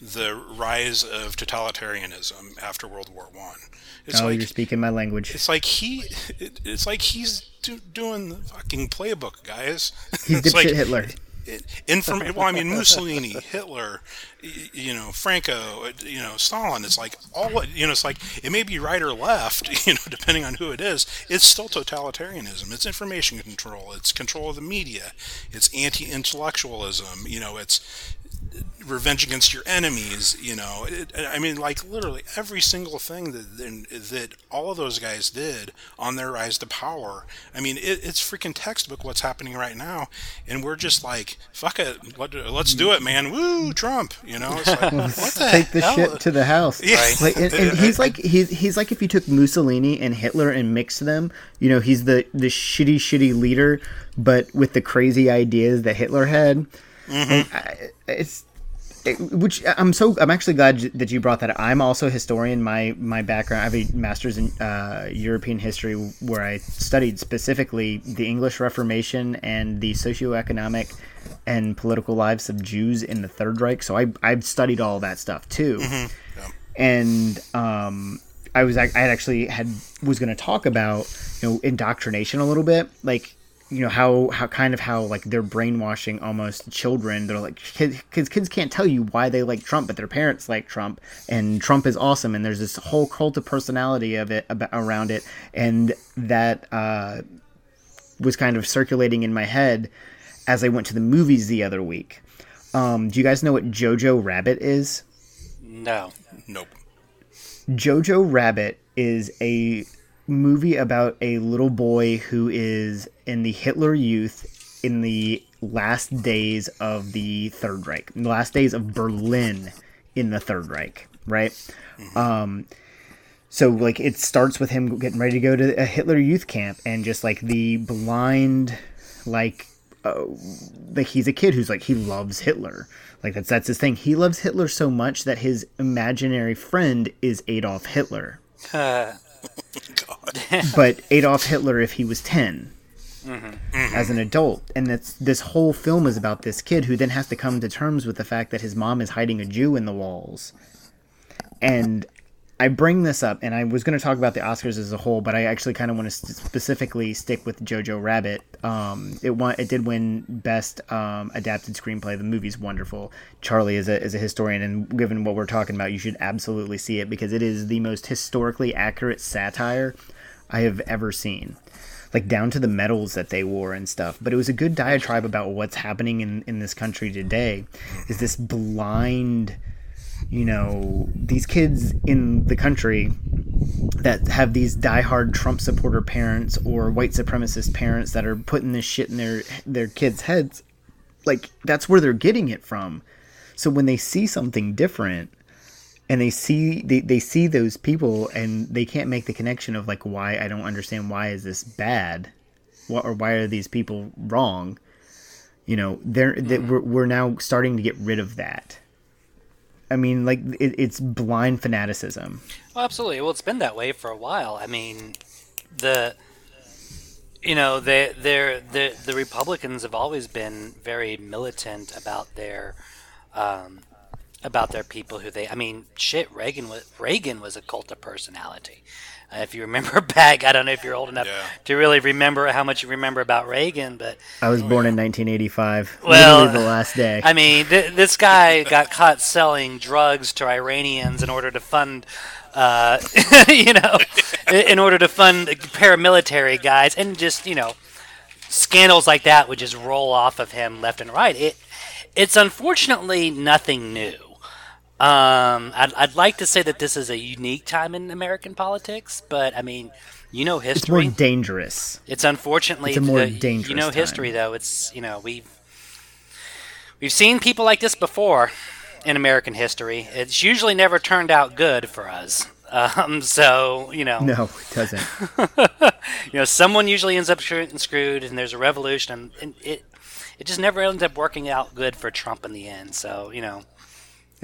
the rise of totalitarianism after World War One. It's oh, like you're speaking my language. it's like he, it, it's like he's do, doing the fucking playbook, guys. <laughs> He's dipshit like- Hitler. Inform well i mean mussolini hitler you know franco uh, you know stalin it's like all you know it's like it may be right or left <laughs> you know depending on who it is it's still totalitarianism. It's information control. It's control of the media. It's anti-intellectualism. You know it's revenge against your enemies you know it, i mean like literally every single thing that that all of those guys did on their rise to power i mean it, it's freaking textbook what's happening right now and we're just like fuck it let, let's do it man woo trump you know it's like, <laughs> what the Take the shit to the house. Yeah. Right. Like, and, and <laughs> he's like he's he's like if you took Mussolini and Hitler and mixed them. You know, he's the the shitty shitty leader, but with the crazy ideas that Hitler had. Mm-hmm. And I, it's it, which I'm so I'm actually glad that you brought that. up. I'm also a historian. My my background I have a master's in uh, European history where I studied specifically the English Reformation and the socioeconomic and political lives of Jews in the Third Reich. So I I've studied all that stuff too, and um, I was I had actually had was going to talk about you know indoctrination a little bit, like you know how how kind of how like they're brainwashing almost children. They're like kids kids, kids can't tell you why they like Trump, but their parents like Trump, and Trump is awesome, and there's this whole cult of personality of it about, around it, and that uh, was kind of circulating in my head as I went to the movies the other week. Um, do you guys know what Jojo Rabbit is? No. nope Jojo Rabbit is a movie about a little boy who is in the Hitler Youth in the last days of the Third Reich, the last days of Berlin in the Third Reich, right? Um, so like it starts with him getting ready to go to a Hitler Youth camp and just like the blind, like like he's a kid who's like he loves Hitler. Like that's that's his thing. He loves Hitler so much that his imaginary friend is Adolf Hitler. <laughs> Uh, <laughs> But Adolf Hitler if he was 10 as an adult. And that's this whole film is about this kid who then has to come to terms with the fact that his mom is hiding a Jew in the walls. And I bring this up, and I was going to talk about the Oscars as a whole, but I actually kind of want to st- specifically stick with Jojo Rabbit. Um, it won, it did win best um, adapted screenplay. The movie's wonderful. Charlie is a is a historian, and given what we're talking about, you should absolutely see it because it is the most historically accurate satire I have ever seen. Like down to the medals that they wore and stuff. But it was a good diatribe about what's happening in, in this country today. Is this blind you know, these kids in the country that have these diehard Trump supporter parents or white supremacist parents that are putting this shit in their their kids' heads, like that's where they're getting it from. So when they see something different and they see they, they see those people and they can't make the connection of like why I don't understand why is this bad? What or why are these people wrong? You know, they're that we're, we're now starting to get rid of that. I mean, like it, it's blind fanaticism. Well, absolutely. Well, it's been that way for a while. I mean, the you know they they're, the the Republicans have always been very militant about their um, about their people who they. I mean, shit. Reagan was Reagan was a cult of personality. Uh, if you remember <laughs> back, I don't know if you're old enough Yeah. to really remember how much you remember about Reagan, but I was born in 1985. Well, literally the last day. I mean, th- this guy got caught selling drugs to Iranians in order to fund, uh, <laughs> you know, in order to fund paramilitary guys, and just you know, scandals like that would just roll off of him left and right. It, it's unfortunately nothing new. Um, I'd, I'd like to say that this is a unique time in American politics, but I mean, you know it's more dangerous. It's unfortunately It's a more the- You dangerous know time. history though. It's you know we've we've seen people like this before in American history. It's usually never turned out good for us. Um, <laughs> so you know, No, it doesn't. <laughs> you know, someone usually ends up screwed screwed, and there's a revolution, and, and it it just never ends up working out good for Trump in the end. So you know,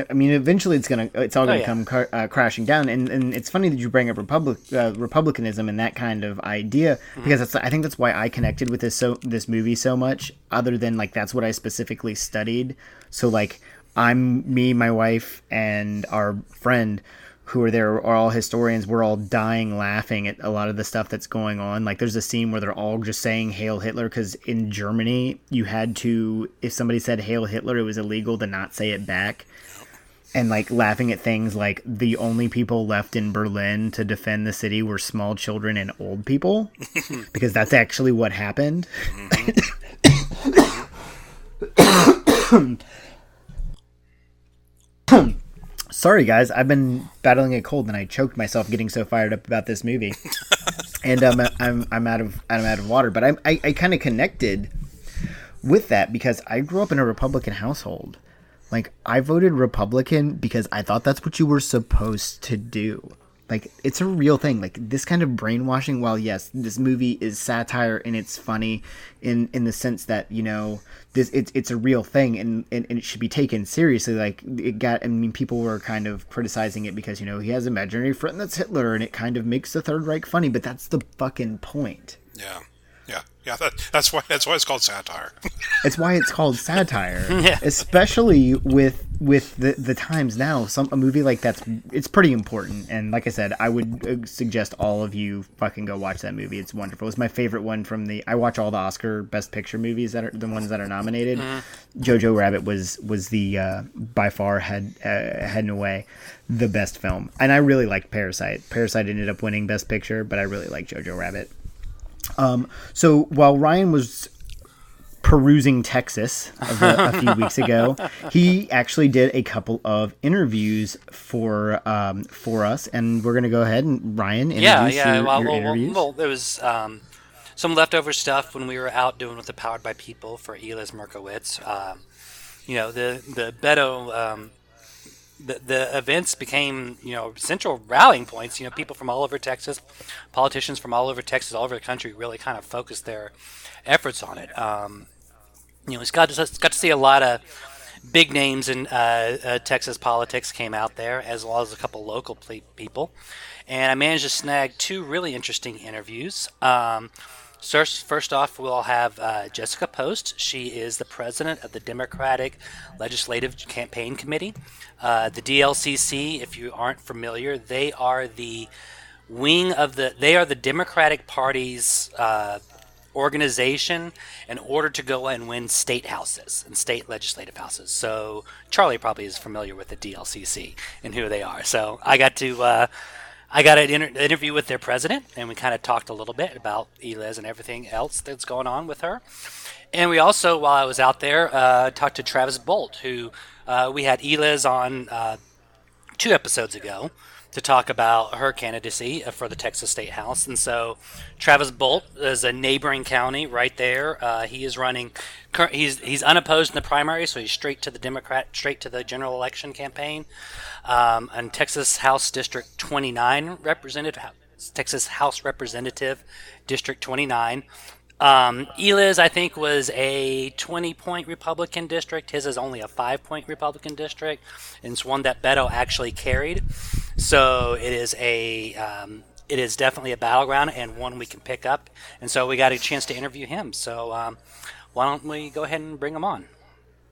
I mean, eventually it's gonna it's all gonna Oh, yeah. come car- uh, crashing down. And, and it's funny that you bring up republic uh, republicanism and that kind of idea Mm-hmm. because that's I think that's why I connected with this so this movie so much. Other than like that's what I specifically studied. So like I'm me, my wife, and our friend who are there are all historians. We're all dying laughing at a lot of the stuff that's going on. Like there's a scene where they're all just saying "Hail Hitler" because in Germany you had to, if somebody said "Hail Hitler," it was illegal to not say it back. And like laughing at things like the only people left in Berlin to defend the city were small children and old people, <laughs> because that's actually what happened. <coughs> Sorry, guys. I've been battling a cold, and I choked myself getting so fired up about this movie. <laughs> and um, I'm I'm out of I'm out of water. But I'm, I I kind of connected with that because I grew up in a Republican household. Like I voted Republican because I thought that's what you were supposed to do. Like it's a real thing. Like this kind of brainwashing. While yes, this movie is satire and it's funny in in the sense that you know this it's it's a real thing and, and, and it should be taken seriously. Like it got. I mean, people were kind of criticizing it because you know he has an imaginary friend that's Hitler and it kind of makes the Third Reich funny. But that's the fucking point. Yeah. Yeah, <laughs> yeah. That, that's why that's why it's called satire. <laughs> it's why it's called satire, <laughs> yeah. especially with with the the times now. Some a movie like that's it's pretty important. And like I said, I would uh, suggest all of you fucking go watch that movie. It's wonderful. It's my favorite one from the. I watch all the Oscar Best Picture movies that are the ones that are nominated. Mm-hmm. Jojo Rabbit was was the uh, by far head uh, heading away the best film, and I really liked Parasite. Parasite ended up winning Best Picture, but I really like Jojo Rabbit. Um, so while Ryan was perusing Texas a, a few weeks ago, he actually did a couple of interviews for um, for us, and we're going to go ahead and Ryan introduce yeah, yeah. Your, well, your well. Well, there was um, some leftover stuff when we were out doing with the Powered by People for Eliz Markowitz. Um, you know, the the Beto um, the, the events became you know central rallying points. You know, people from all over Texas, politicians from all over Texas, all over the country, really kind of focused their efforts on it. Um, you know, it's got to got to see a lot of big names in uh, uh, Texas politics came out there, as well as a couple local people. And I managed to snag two really interesting interviews. Um, First, first off, we'll have uh, Jessica Post. She is the president of the Democratic Legislative Campaign Committee. Uh, the DLCC, if you aren't familiar, they are the wing of the. They are the Democratic Party's uh, organization in order to go and win state houses and state legislative houses. So Charlie probably is familiar with the DLCC and who they are. So I got to uh, I got an inter- interview with their president, and we kind of talked a little bit about Eliz and everything else that's going on with her. And we also, while I was out there, uh, talked to Travis Boldt, who uh, we had Eliz on uh, two episodes ago to talk about her candidacy uh, for the Texas State House. And so Travis Boldt is a neighboring county right there. Uh, he is running. He's he's unopposed in the primary, so he's straight to the Democrat, straight to the general election campaign. Um, and Texas House District 29 representative, Texas House Representative District 29. Um, Eliz, I think, was a 20 point Republican district. His is only a five point Republican district, and it's one that Beto actually carried. So it is a um, it is definitely a battleground and one we can pick up. And so we got a chance to interview him. So um, why don't we go ahead and bring him on?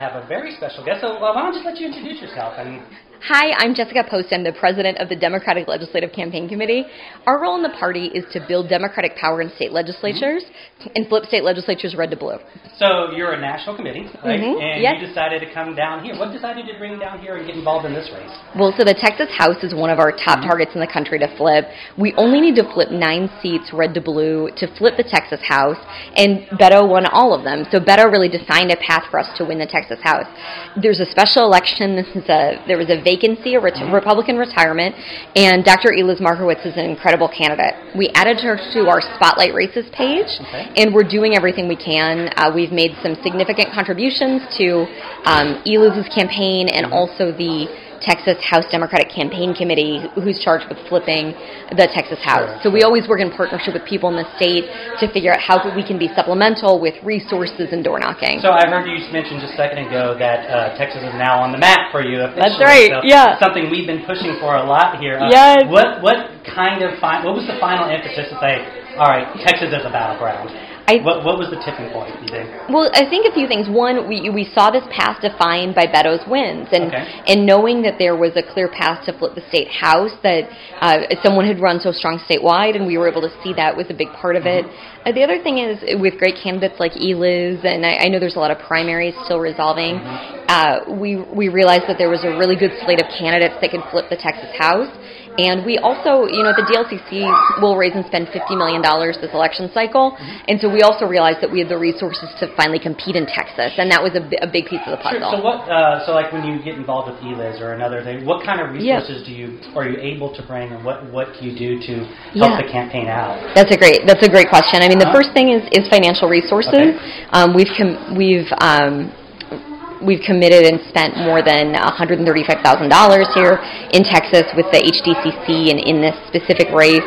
I Have a very special guest. So why don't I just let you introduce yourself and Hi, I'm Jessica Post. I'm the president of the Democratic Legislative Campaign Committee. Our role in the party is to build democratic power in state legislatures mm-hmm. and flip state legislatures red to blue. So you're a national committee, right? Mm-hmm. And yes. you decided to come down here. What decided you to bring down here and get involved in this race? Well, so the Texas House is one of our top mm-hmm. targets in the country to flip. We only need to flip nine seats red to blue to flip the Texas House, and Beto won all of them. So Beto really designed a path for us to win the Texas House. There's a special election. This is a there was a vacancy, a ret- Republican retirement, and Dr. Eliz Markowitz is an incredible candidate. We added her to our Spotlight Races page, okay. and we're doing everything we can. Uh, we've made some significant contributions to um, Eliz's campaign and also the Texas House Democratic Campaign Committee, who's charged with flipping the Texas House. Sure, so we always work in partnership with people in the state to figure out how we can be supplemental with resources and door knocking. So I heard you mention just a second ago that uh, Texas is now on the map for you. That's right. So yeah. Something we've been pushing for a lot here. Uh, yes. What what kind of fi- what was the final impetus to say, all right, Texas is a battleground? I, what, what was the tipping point, you think? Well, I think a few things. One, we, we saw this path defined by Beto's wins, and okay. and knowing that there was a clear path to flip the state house, that uh, someone had run so strong statewide, and we were able to see that was a big part of it. Mm-hmm. Uh, the other thing is with great candidates like Eliz, and I, I know there's a lot of primaries still resolving. Mm-hmm. Uh, we we realized that there was a really good slate of candidates that could flip the Texas House. And we also, you know, the DLCC will raise and spend $50 million this election cycle. Mm-hmm. And so we also realized that we had the resources to finally compete in Texas. And that was a, a big piece of the puzzle. Sure. So what, uh, so like when you get involved with ELIZ or another thing, what kind of resources do you, are you able to bring and what, what do you do to help yeah. the campaign out? That's a great, that's a great question. I mean, the uh-huh. first thing is, is financial resources. Okay. Um, we've, com- we've, um, we've committed and spent more than $135,000 here in Texas with the HDCC and in this specific race.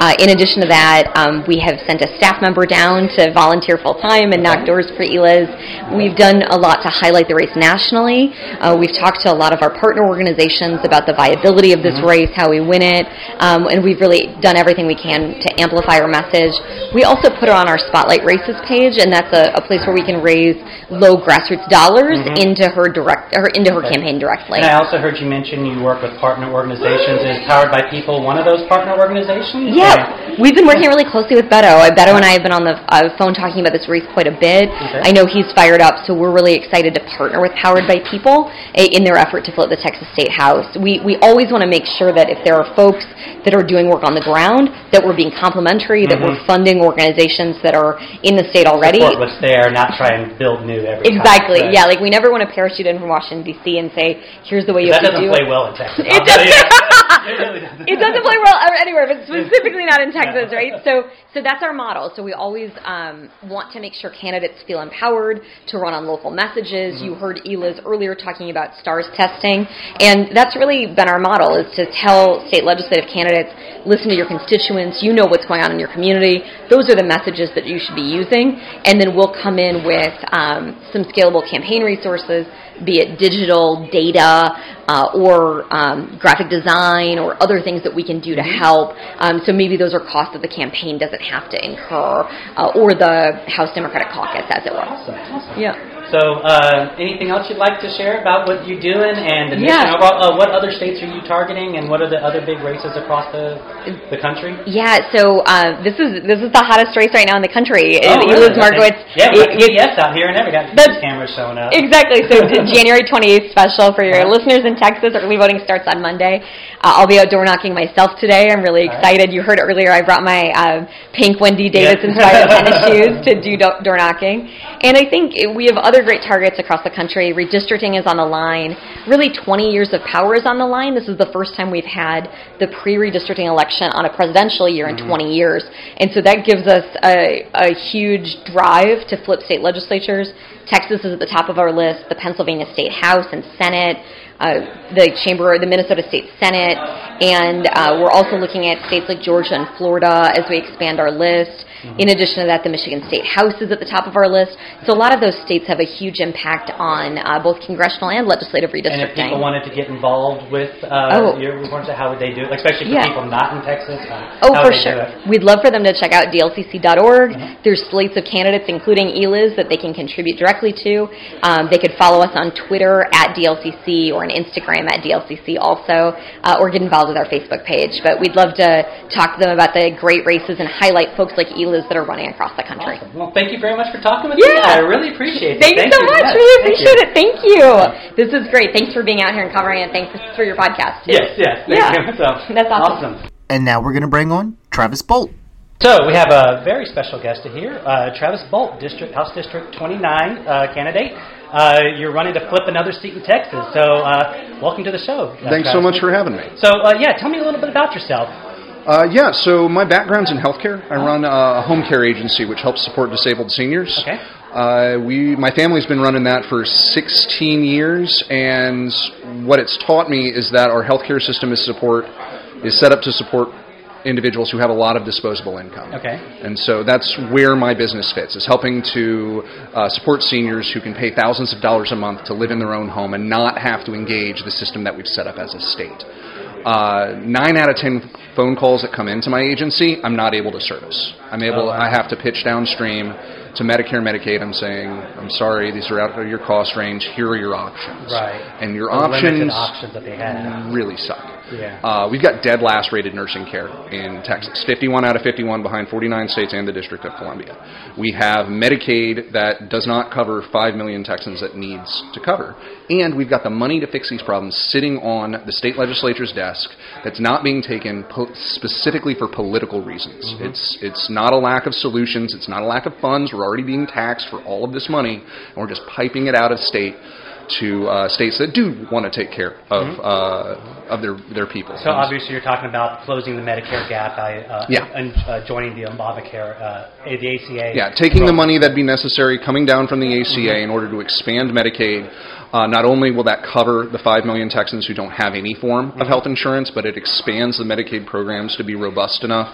Uh, in addition to that, um, we have sent a staff member down to volunteer full time and knock doors for ELIZ. We've done a lot to highlight the race nationally. Uh, we've talked to a lot of our partner organizations about the viability of this mm-hmm. race, how we win it, um, and we've really done everything we can to amplify our message. We also put it on our Spotlight Races page, and that's a, a place where we can raise low grassroots dollars mm-hmm. Into her direct, or into her okay. campaign directly. And I also heard you mention you work with partner organizations. Is Powered by People one of those partner organizations? Yeah, we've been working really closely with Beto. Beto and I have been on the uh, phone talking about this race quite a bit. Okay. I know he's fired up, so we're really excited to partner with Powered by People in their effort to flip the Texas State House. We we always want to make sure that if there are folks that are doing work on the ground, that we're being complimentary, mm-hmm. that we're mm-hmm. funding organizations that are in the state already. Support what's there, not try and build new every exactly. Time. Yeah, like we never want to parachute in from Washington D.C. and say, "Here's the way you have to do it." That doesn't play well in <laughs> Texas. It <laughs> doesn't. it doesn't play well anywhere, but specifically not in Texas, right? So, so that's our model. So we always um, want to make sure candidates feel empowered to run on local messages. Mm-hmm. You heard Eliz earlier talking about STAAR testing, and that's really been our model: is to tell state legislative candidates, listen to your constituents. You know what's going on in your community. Those are the messages that you should be using, and then we'll come in with um, some scalable campaign resources be it digital data uh, or um, graphic design or other things that we can do to mm-hmm. help. Um, so maybe those are costs that the campaign doesn't have to incur, uh, or the House Democratic Caucus, as it were. Awesome. awesome. Yeah. So, uh, anything else you'd like to share about what you're doing and the mission? Yeah. About, uh, what other states are you targeting, and what are the other big races across the the country? Yeah. So uh, this is this is the hottest race right now in the country. Oh, really? Markowitz. Yeah, we got PBS out here and every got cameras showing up. Exactly. So <laughs> January 28th special for your listeners in Texas. Early voting starts on Monday. Uh, I'll be out door knocking myself today. I'm really excited. Right. You heard earlier. I brought my uh, pink Wendy Davis inspired tennis <laughs> shoes to do door knocking, and I think we have other great targets across the country. Redistricting is on the line. Really, 20 years of power is on the line. This is the first time we've had the pre-redistricting election on a presidential year in mm-hmm. 20 years. And so that gives us a, a huge drive to flip state legislatures. Texas is at the top of our list, the Pennsylvania State House and Senate uh, the chamber, the Minnesota State Senate, and uh, we're also looking at states like Georgia and Florida as we expand our list. Mm-hmm. In addition to that, the Michigan State House is at the top of our list. So a lot of those states have a huge impact on uh, both congressional and legislative redistricting. And if people wanted to get involved with uh, oh. your reforms, how would they do it? Like, especially for yeah. people not in Texas. Uh, oh, for sure. We'd love for them to check out dlcc.org. Mm-hmm. There's slates of candidates, including ELIZ, that they can contribute directly to. Um, they could follow us on Twitter at DLCC or on Instagram at DLCC also, uh, or get involved with our Facebook page. But we'd love to talk to them about the great races and highlight folks like ELIZ that are running across the country. Awesome. Well, thank you very much for talking with yeah. me. I really appreciate it. Thank, thank you so you much. Really appreciate thank it. Thank you. This is great. Thanks for being out here and covering it. Thanks for your podcast. Too. Yes, yes. Thank yeah. You. <laughs> So, That's awesome. awesome. And now we're going to bring on Travis Boldt. So we have a very special guest here, uh, Travis Boldt, District House District 29 uh, candidate. Uh, you're running to flip another seat in Texas. So uh, welcome to the show. Uh, Thanks Travis. so much for having me. So uh, yeah, tell me a little bit about yourself. Uh, yeah, so my background's in healthcare. I run a home care agency which helps support disabled seniors. Okay. Uh, we, my family's been running that for 16 years, and what it's taught me is that our healthcare system is support is set up to support individuals who have a lot of disposable income. Okay. And so that's where my business fits, is helping to uh, support seniors who can pay thousands of dollars a month to live in their own home and not have to engage the system that we've set up as a state. Uh, nine out of ten phone calls that come into my agency, I'm not able to service. I'm oh, able. Oh, wow. I have to pitch downstream to Medicare, Medicaid. I'm saying, I'm sorry, these are out of your cost range. Here are your options. Right. And your The options options that they had. really suck. Yeah. Uh, we've got dead last rated nursing care in Texas, 51 out of 51 behind 49 states and the District of Columbia. We have Medicaid that does not cover 5 million Texans that needs to cover. And we've got the money to fix these problems sitting on the state legislature's desk that's not being taken po- specifically for political reasons. Mm-hmm. It's, it's not a lack of solutions, it's not a lack of funds. We're already being taxed for all of this money, and we're just piping it out of state to uh, states that do want to take care of uh, of their their people. Mm-hmm. So obviously, you're talking about closing the Medicare gap by uh, Yeah. and uh, joining the Obamacare, uh, the ACA. Yeah, taking the money that'd be necessary coming down from the ACA in order to expand Medicaid. Uh, not only will that cover the 5 million Texans who don't have any form of health insurance, but it expands the Medicaid programs to be robust enough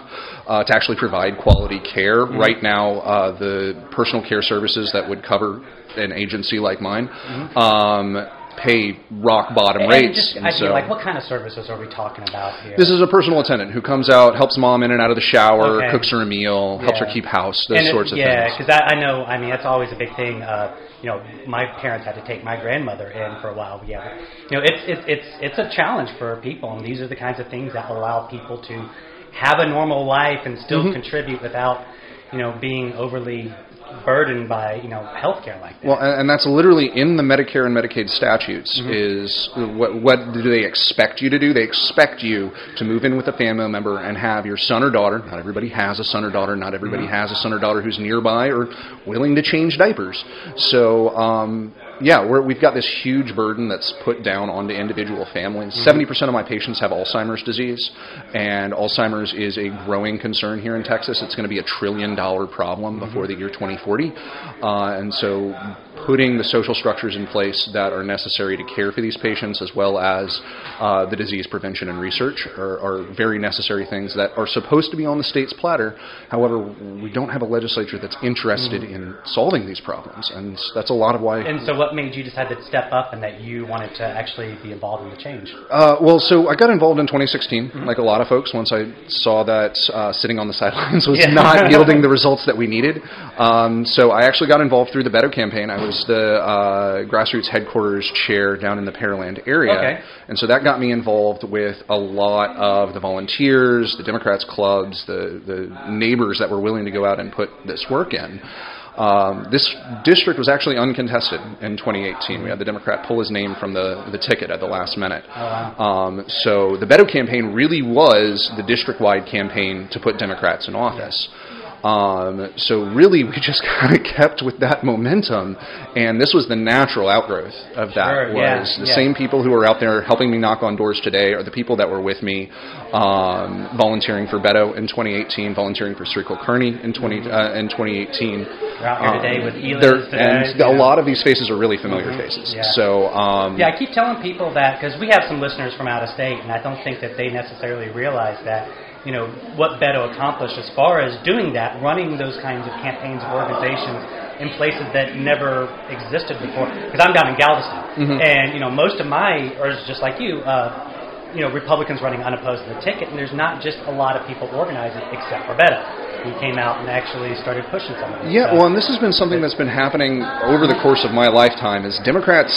uh, to actually provide quality care. Right now, uh, the personal care services that would cover an agency like mine um, pay rock bottom And rates. just, and I so- mean, like, what kind of services are we talking about here? this is a personal attendant who comes out, helps mom in and out of the shower, Okay. cooks her a meal, helps her keep house, those And it- sorts of yeah, things. Yeah, because I, I know. I mean, that's always a big thing. Uh, you know, my parents had to take my grandmother in for a while. Yeah, you know, it's it's it's it's a challenge for people, and these are the kinds of things that allow people to have a normal life and still Mm-hmm. contribute without, you know, being overly burdened by you know healthcare like that. Well, and, and that's literally in the Medicare and Medicaid statutes. Mm-hmm. Is what what do they expect you to do? They expect you to move in with a family member and have your son or daughter. Not everybody has a son or daughter. Not everybody Mm-hmm. has a son or daughter who's nearby or willing to change diapers. So. Um, yeah, we're, we've got this huge burden that's put down onto individual families. Mm-hmm. 70 percent of my patients have Alzheimer's disease, and Alzheimer's is a growing concern here in Texas. It's going to be a trillion dollar problem Mm-hmm. before the year 2040, uh, and so putting the social structures in place that are necessary to care for these patients, as well as uh, the disease prevention and research, are, are very necessary things that are supposed to be on the state's platter. However, we don't have a legislature that's interested in solving these problems, and that's a lot of why. Mm-hmm. and so, what made you decide to step up and that you wanted to actually be involved in the change? Uh, well, so I got involved in 2016, like a lot of folks, once I saw that uh, sitting on the <laughs> sidelines was Yeah. not yielding the <laughs> results that we needed. Um, so I actually got involved through the Beto campaign. I was the uh, grassroots headquarters chair down in the Pearland area. Okay. And so that got me involved with a lot of the volunteers, the Democrats clubs, the, the neighbors that were willing to go out and put this work in. Um, this district was actually uncontested in 2018. We had the Democrat pull his name from the, the ticket at the last minute. um, so the Beto campaign really was the district-wide campaign to put Democrats in office. Um, so really, we <laughs> just kind of kept with that momentum, and this was the natural outgrowth of that. Sure, yeah, was the yeah. same people who are out there helping me knock on doors today are the people that were with me um, volunteering for Beto in 2018, volunteering for Sri Kulkarni in 20 uh, in 2018. We're out here today with today, and a lot of these faces are really familiar faces. yeah. So um, Yeah, I keep telling people that because we have some listeners from out of state, and I don't think that they necessarily realize that, you know, what Beto accomplished as far as doing that, running those kinds of campaigns and organizations in places that never existed before. Because I'm down in Galveston, Mm-hmm. and you know, most of my, or just like you. Uh, you know, Republicans running unopposed in the ticket, and there's not just a lot of people organizing except for Beto. He came out and actually started pushing some of this Yeah, stuff. well, and this has been something that's been happening over the course of my lifetime. Is Democrats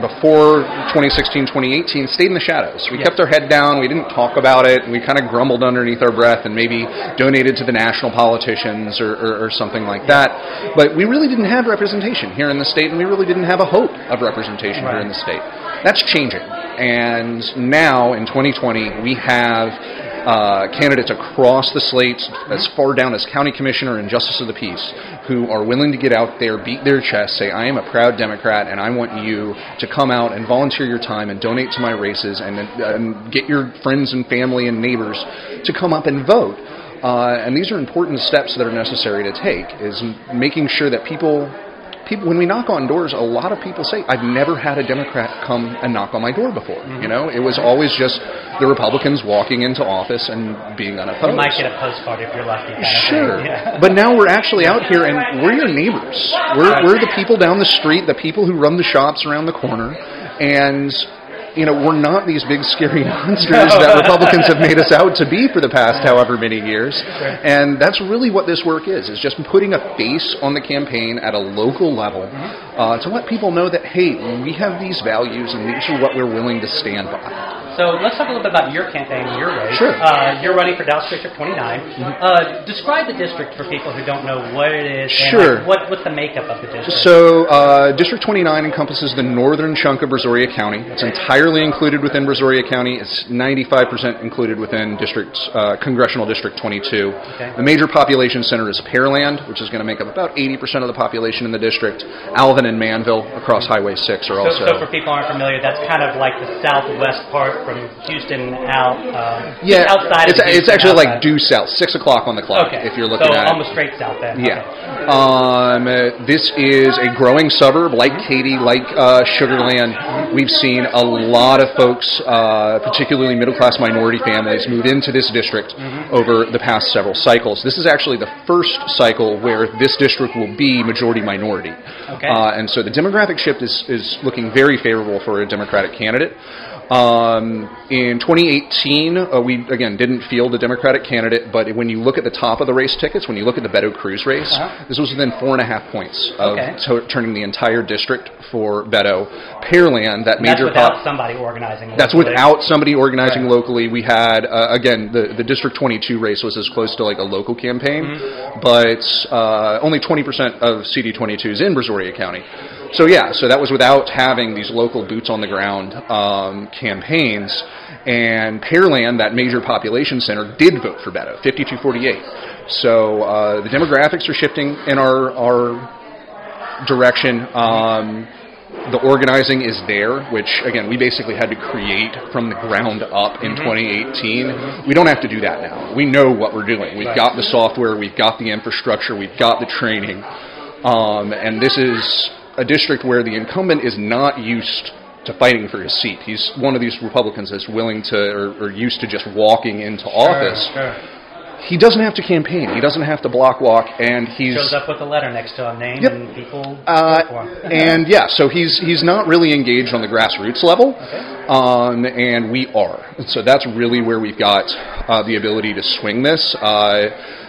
before 2016, 2018 stayed in the shadows. We Yeah. kept our head down. We didn't talk about it. We kind of grumbled underneath our breath and maybe donated to the national politicians or, or, or something like that. But we really didn't have representation here in the state, and we really didn't have a hope of representation here in the state. That's changing. And now in 2020, we have uh, candidates across the slate, as far down as county commissioner and justice of the peace, who are willing to get out there, beat their chest, say, I am a proud Democrat, and I want you to come out and volunteer your time and donate to my races and, and get your friends and family and neighbors to come up and vote. Uh, and these are important steps that are necessary to take, is making sure that people people when we knock on doors a lot of people say i've never had a democrat come and knock on my door before you know it was always just the republicans walking into office and being unopposed you might get a postcard if you're lucky. kind of thing. Sure, Yeah. <laughs> but now we're actually out here, and we're your neighbors. We're, we're the people down the street, the people who run the shops around the corner, and you know, we're not these big scary <laughs> monsters <laughs> that Republicans have made us out to be for the past however many years. And that's really what this work is, is just putting a face on the campaign at a local level uh, to let people know that, hey, we have these values and these are what we're willing to stand by. So let's talk a little bit about your campaign, your race. Sure. Uh, you're running for Dallas District 29. Uh, describe the district for people who don't know what it is. And Sure. like, what, what's the makeup of the district? So, uh, District 29 encompasses the northern chunk of Brazoria County. It's entirely included within Brazoria County. It's 95% included within District uh, Congressional District 22. Okay. The major population center is Pearland, which is going to make up about 80% of the population in the district. Alvin and Manvel across Highway 6 are so, also. so for people who aren't familiar, that's kind of like the southwest part from Houston out. Uh, yeah, outside. it's, of it's Houston, actually like due south, six o'clock on the clock. Okay. If you're looking so at it. almost straight south then. Yeah. Okay. Um, uh, this is a growing suburb like Katy, like uh, Sugarland. We've seen a lot of folks, uh, particularly middle class minority families, move into this district over the past several cycles. This is actually the first cycle where this district will be majority minority. Okay. Uh, and so the demographic shift is, is looking very favorable for a Democratic candidate. Um, in 2018, uh, we again didn't field a Democratic candidate, but when you look at the top of the race tickets, when you look at the Beto Cruz race, Uh-huh. this was within four and a half points of Okay. to- turning the entire district for Beto. Pearland, that And that's major without pop- somebody organizing. that's without somebody organizing Right. locally. We had uh, again the the District 22 race was as close to like a local campaign, Mm-hmm. but uh, only 20% of CD22 is in Brazoria County. So yeah, so that was without having these local boots on the ground um, campaigns. And Pearland, that major population center, did vote for Beto, 52-48. So uh, the demographics are shifting in our our direction. Um, the organizing is there, which again we basically had to create from the ground up in 2018. We don't have to do that now. We know what we're doing. We've got the software, we've got the infrastructure, we've got the training, um, and this is a district where the incumbent is not used to fighting for his seat. He's one of these Republicans that's willing to or, or used to just walking into office. Sure. He doesn't have to campaign. He doesn't have to block walk, and he's Shows up with a letter next to a name, Yep. and people uh, for him. <laughs> and yeah, so he's he's not really engaged on the grassroots level, um, and we are. So that's really where we've got uh, the ability to swing this. Uh,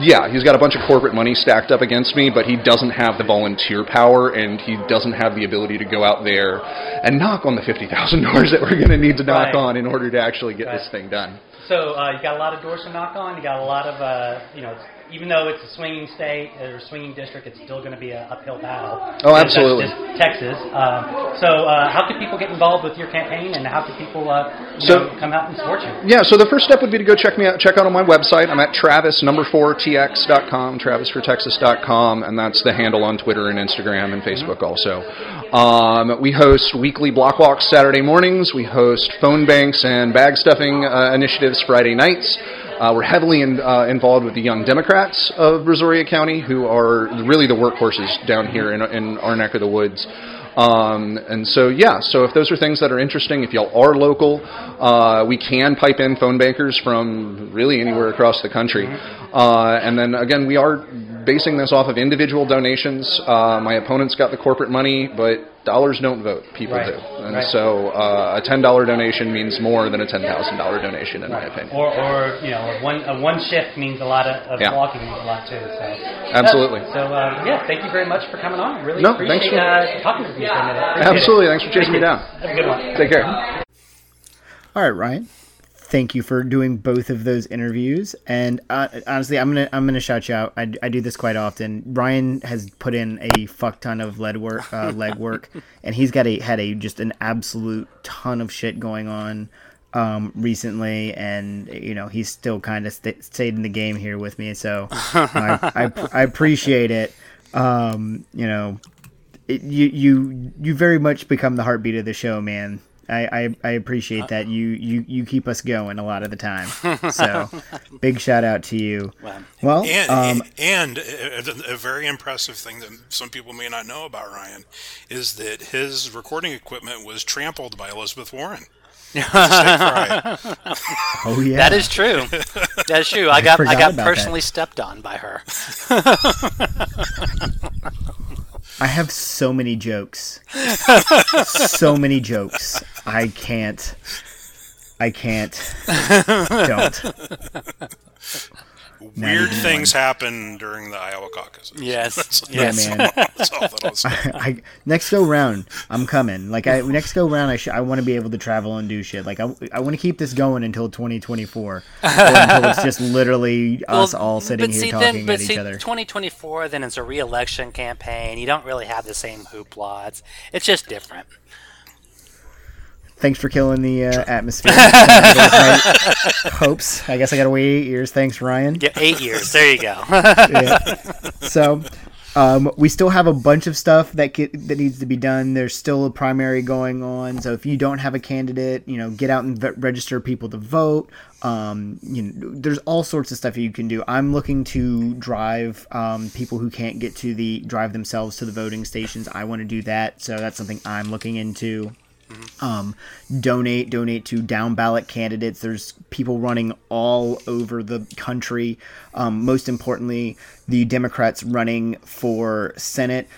yeah, he's got a bunch of corporate money stacked up against me, but he doesn't have the volunteer power, and he doesn't have the ability to go out there and knock on the fifty thousand doors that we're going to need to knock Right. on in order to actually get Right. this thing done. So uh, you got a lot of doors to knock on. You got a lot of, uh, you know, even though it's a swinging state or a swinging district, it's still going to be an uphill battle. Oh, absolutely. Texas. Um, so uh, how can people get involved with your campaign, and how can people uh, So- know, come out and support you? Yeah, so the first step would be to go check me out, check out on my website. I'm at Travis number four tx.com, travisfortexas.com, and that's the handle on Twitter and Instagram and Facebook also. Um, we host weekly block walks Saturday mornings. We host phone banks and bag stuffing uh, initiatives Friday nights. Uh, we're heavily in, uh, involved with the Young Democrats of Brazoria County, who are really the workhorses down here in, in our neck of the woods. Um, and so, yeah, so if those are things that are interesting, if y'all are local, uh, we can pipe in phone bankers from really anywhere across the country. Uh, and then again, we are basing this off of individual donations. Uh, my opponent's got the corporate money, but dollars don't vote, people Right. do. And Right. so uh, a $10 donation means more than a $10,000 donation, in my opinion. Or, or you know, one a one shift means a lot of, of Yeah. walking means a lot too. So Absolutely. So uh, yeah, thank you very much for coming on. Really No, appreciate thanks for- uh, talking with you for a minute. Appreciate Absolutely. it. Thanks for chasing Thank me down. Have a good one. Take care. All right, Ryan. Thank you for doing both of those interviews. And uh, honestly, I'm gonna I'm gonna shout you out. I, I do this quite often. Ryan has put in a fuck ton of lead work, uh, <laughs> leg work, and he's got a had a just an absolute ton of shit going on um, recently, and you know he's still kind of st- stayed in the game here with me. So I, I I appreciate it. Um, you know, it, you you you very much become the heartbeat of the show, man. I, I, I appreciate that you, you you keep us going a lot of the time. <laughs> So, big shout out to you. Well, And, um, and a, a very impressive thing that some people may not know about Ryan is that his recording equipment was trampled by Elizabeth Warren. It's a steak fry. oh yeah, That is true. That is true. I got I forgot got about personally stepped on by her. <laughs> I have so many jokes, so many jokes I can't. I can't. Don't. Weird things happen during the Iowa caucus. <laughs> Yes. Yeah, yes. man. That's all that I'll say. <laughs> I next go round, I'm coming. Like I next go round, I sh- I want to be able to travel and do shit. Like I, I want to keep this going until 2024, or until it's just <laughs> literally us all sitting but here see, talking then, but at see, each other. 2024, then it's a re-election campaign. You don't really have the same hoopla. It's, it's just different. Thanks for killing the uh, atmosphere. <laughs> Hopes. I guess I gotta wait eight years. Thanks, Ryan. Yeah, eight years. There you go. <laughs> Yeah. So, um, we still have a bunch of stuff that get, that needs to be done. There's still a primary going on. So if you don't have a candidate, you know, get out and v- register people to vote. Um, you know, there's all sorts of stuff you can do. I'm looking to drive um, people who can't get to the drive themselves to the voting stations. I want to do that. So that's something I'm looking into um, donate donate to down ballot candidates. There's people running all over the country. Um, most importantly the democrats running for senate.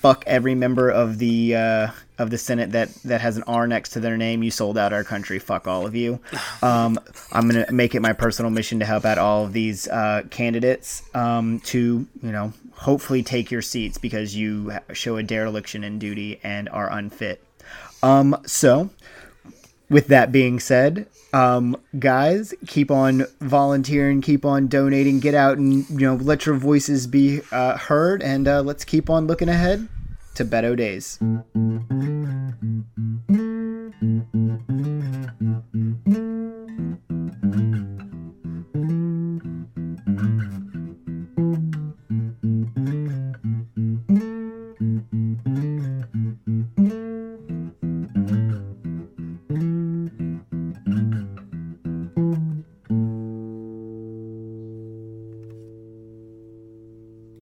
Fuck every member of the uh, of the senate that that has an r next to their name. You sold out our country. Fuck all of you. <laughs> Um, i'm gonna make it my personal mission to help out all of these uh, candidates um, to you know hopefully take your seats because you show a dereliction in duty and are unfit um, so, with that being said, um, guys, keep on volunteering, keep on donating, get out and you know let your voices be uh, heard, and uh, let's keep on looking ahead to Beto days.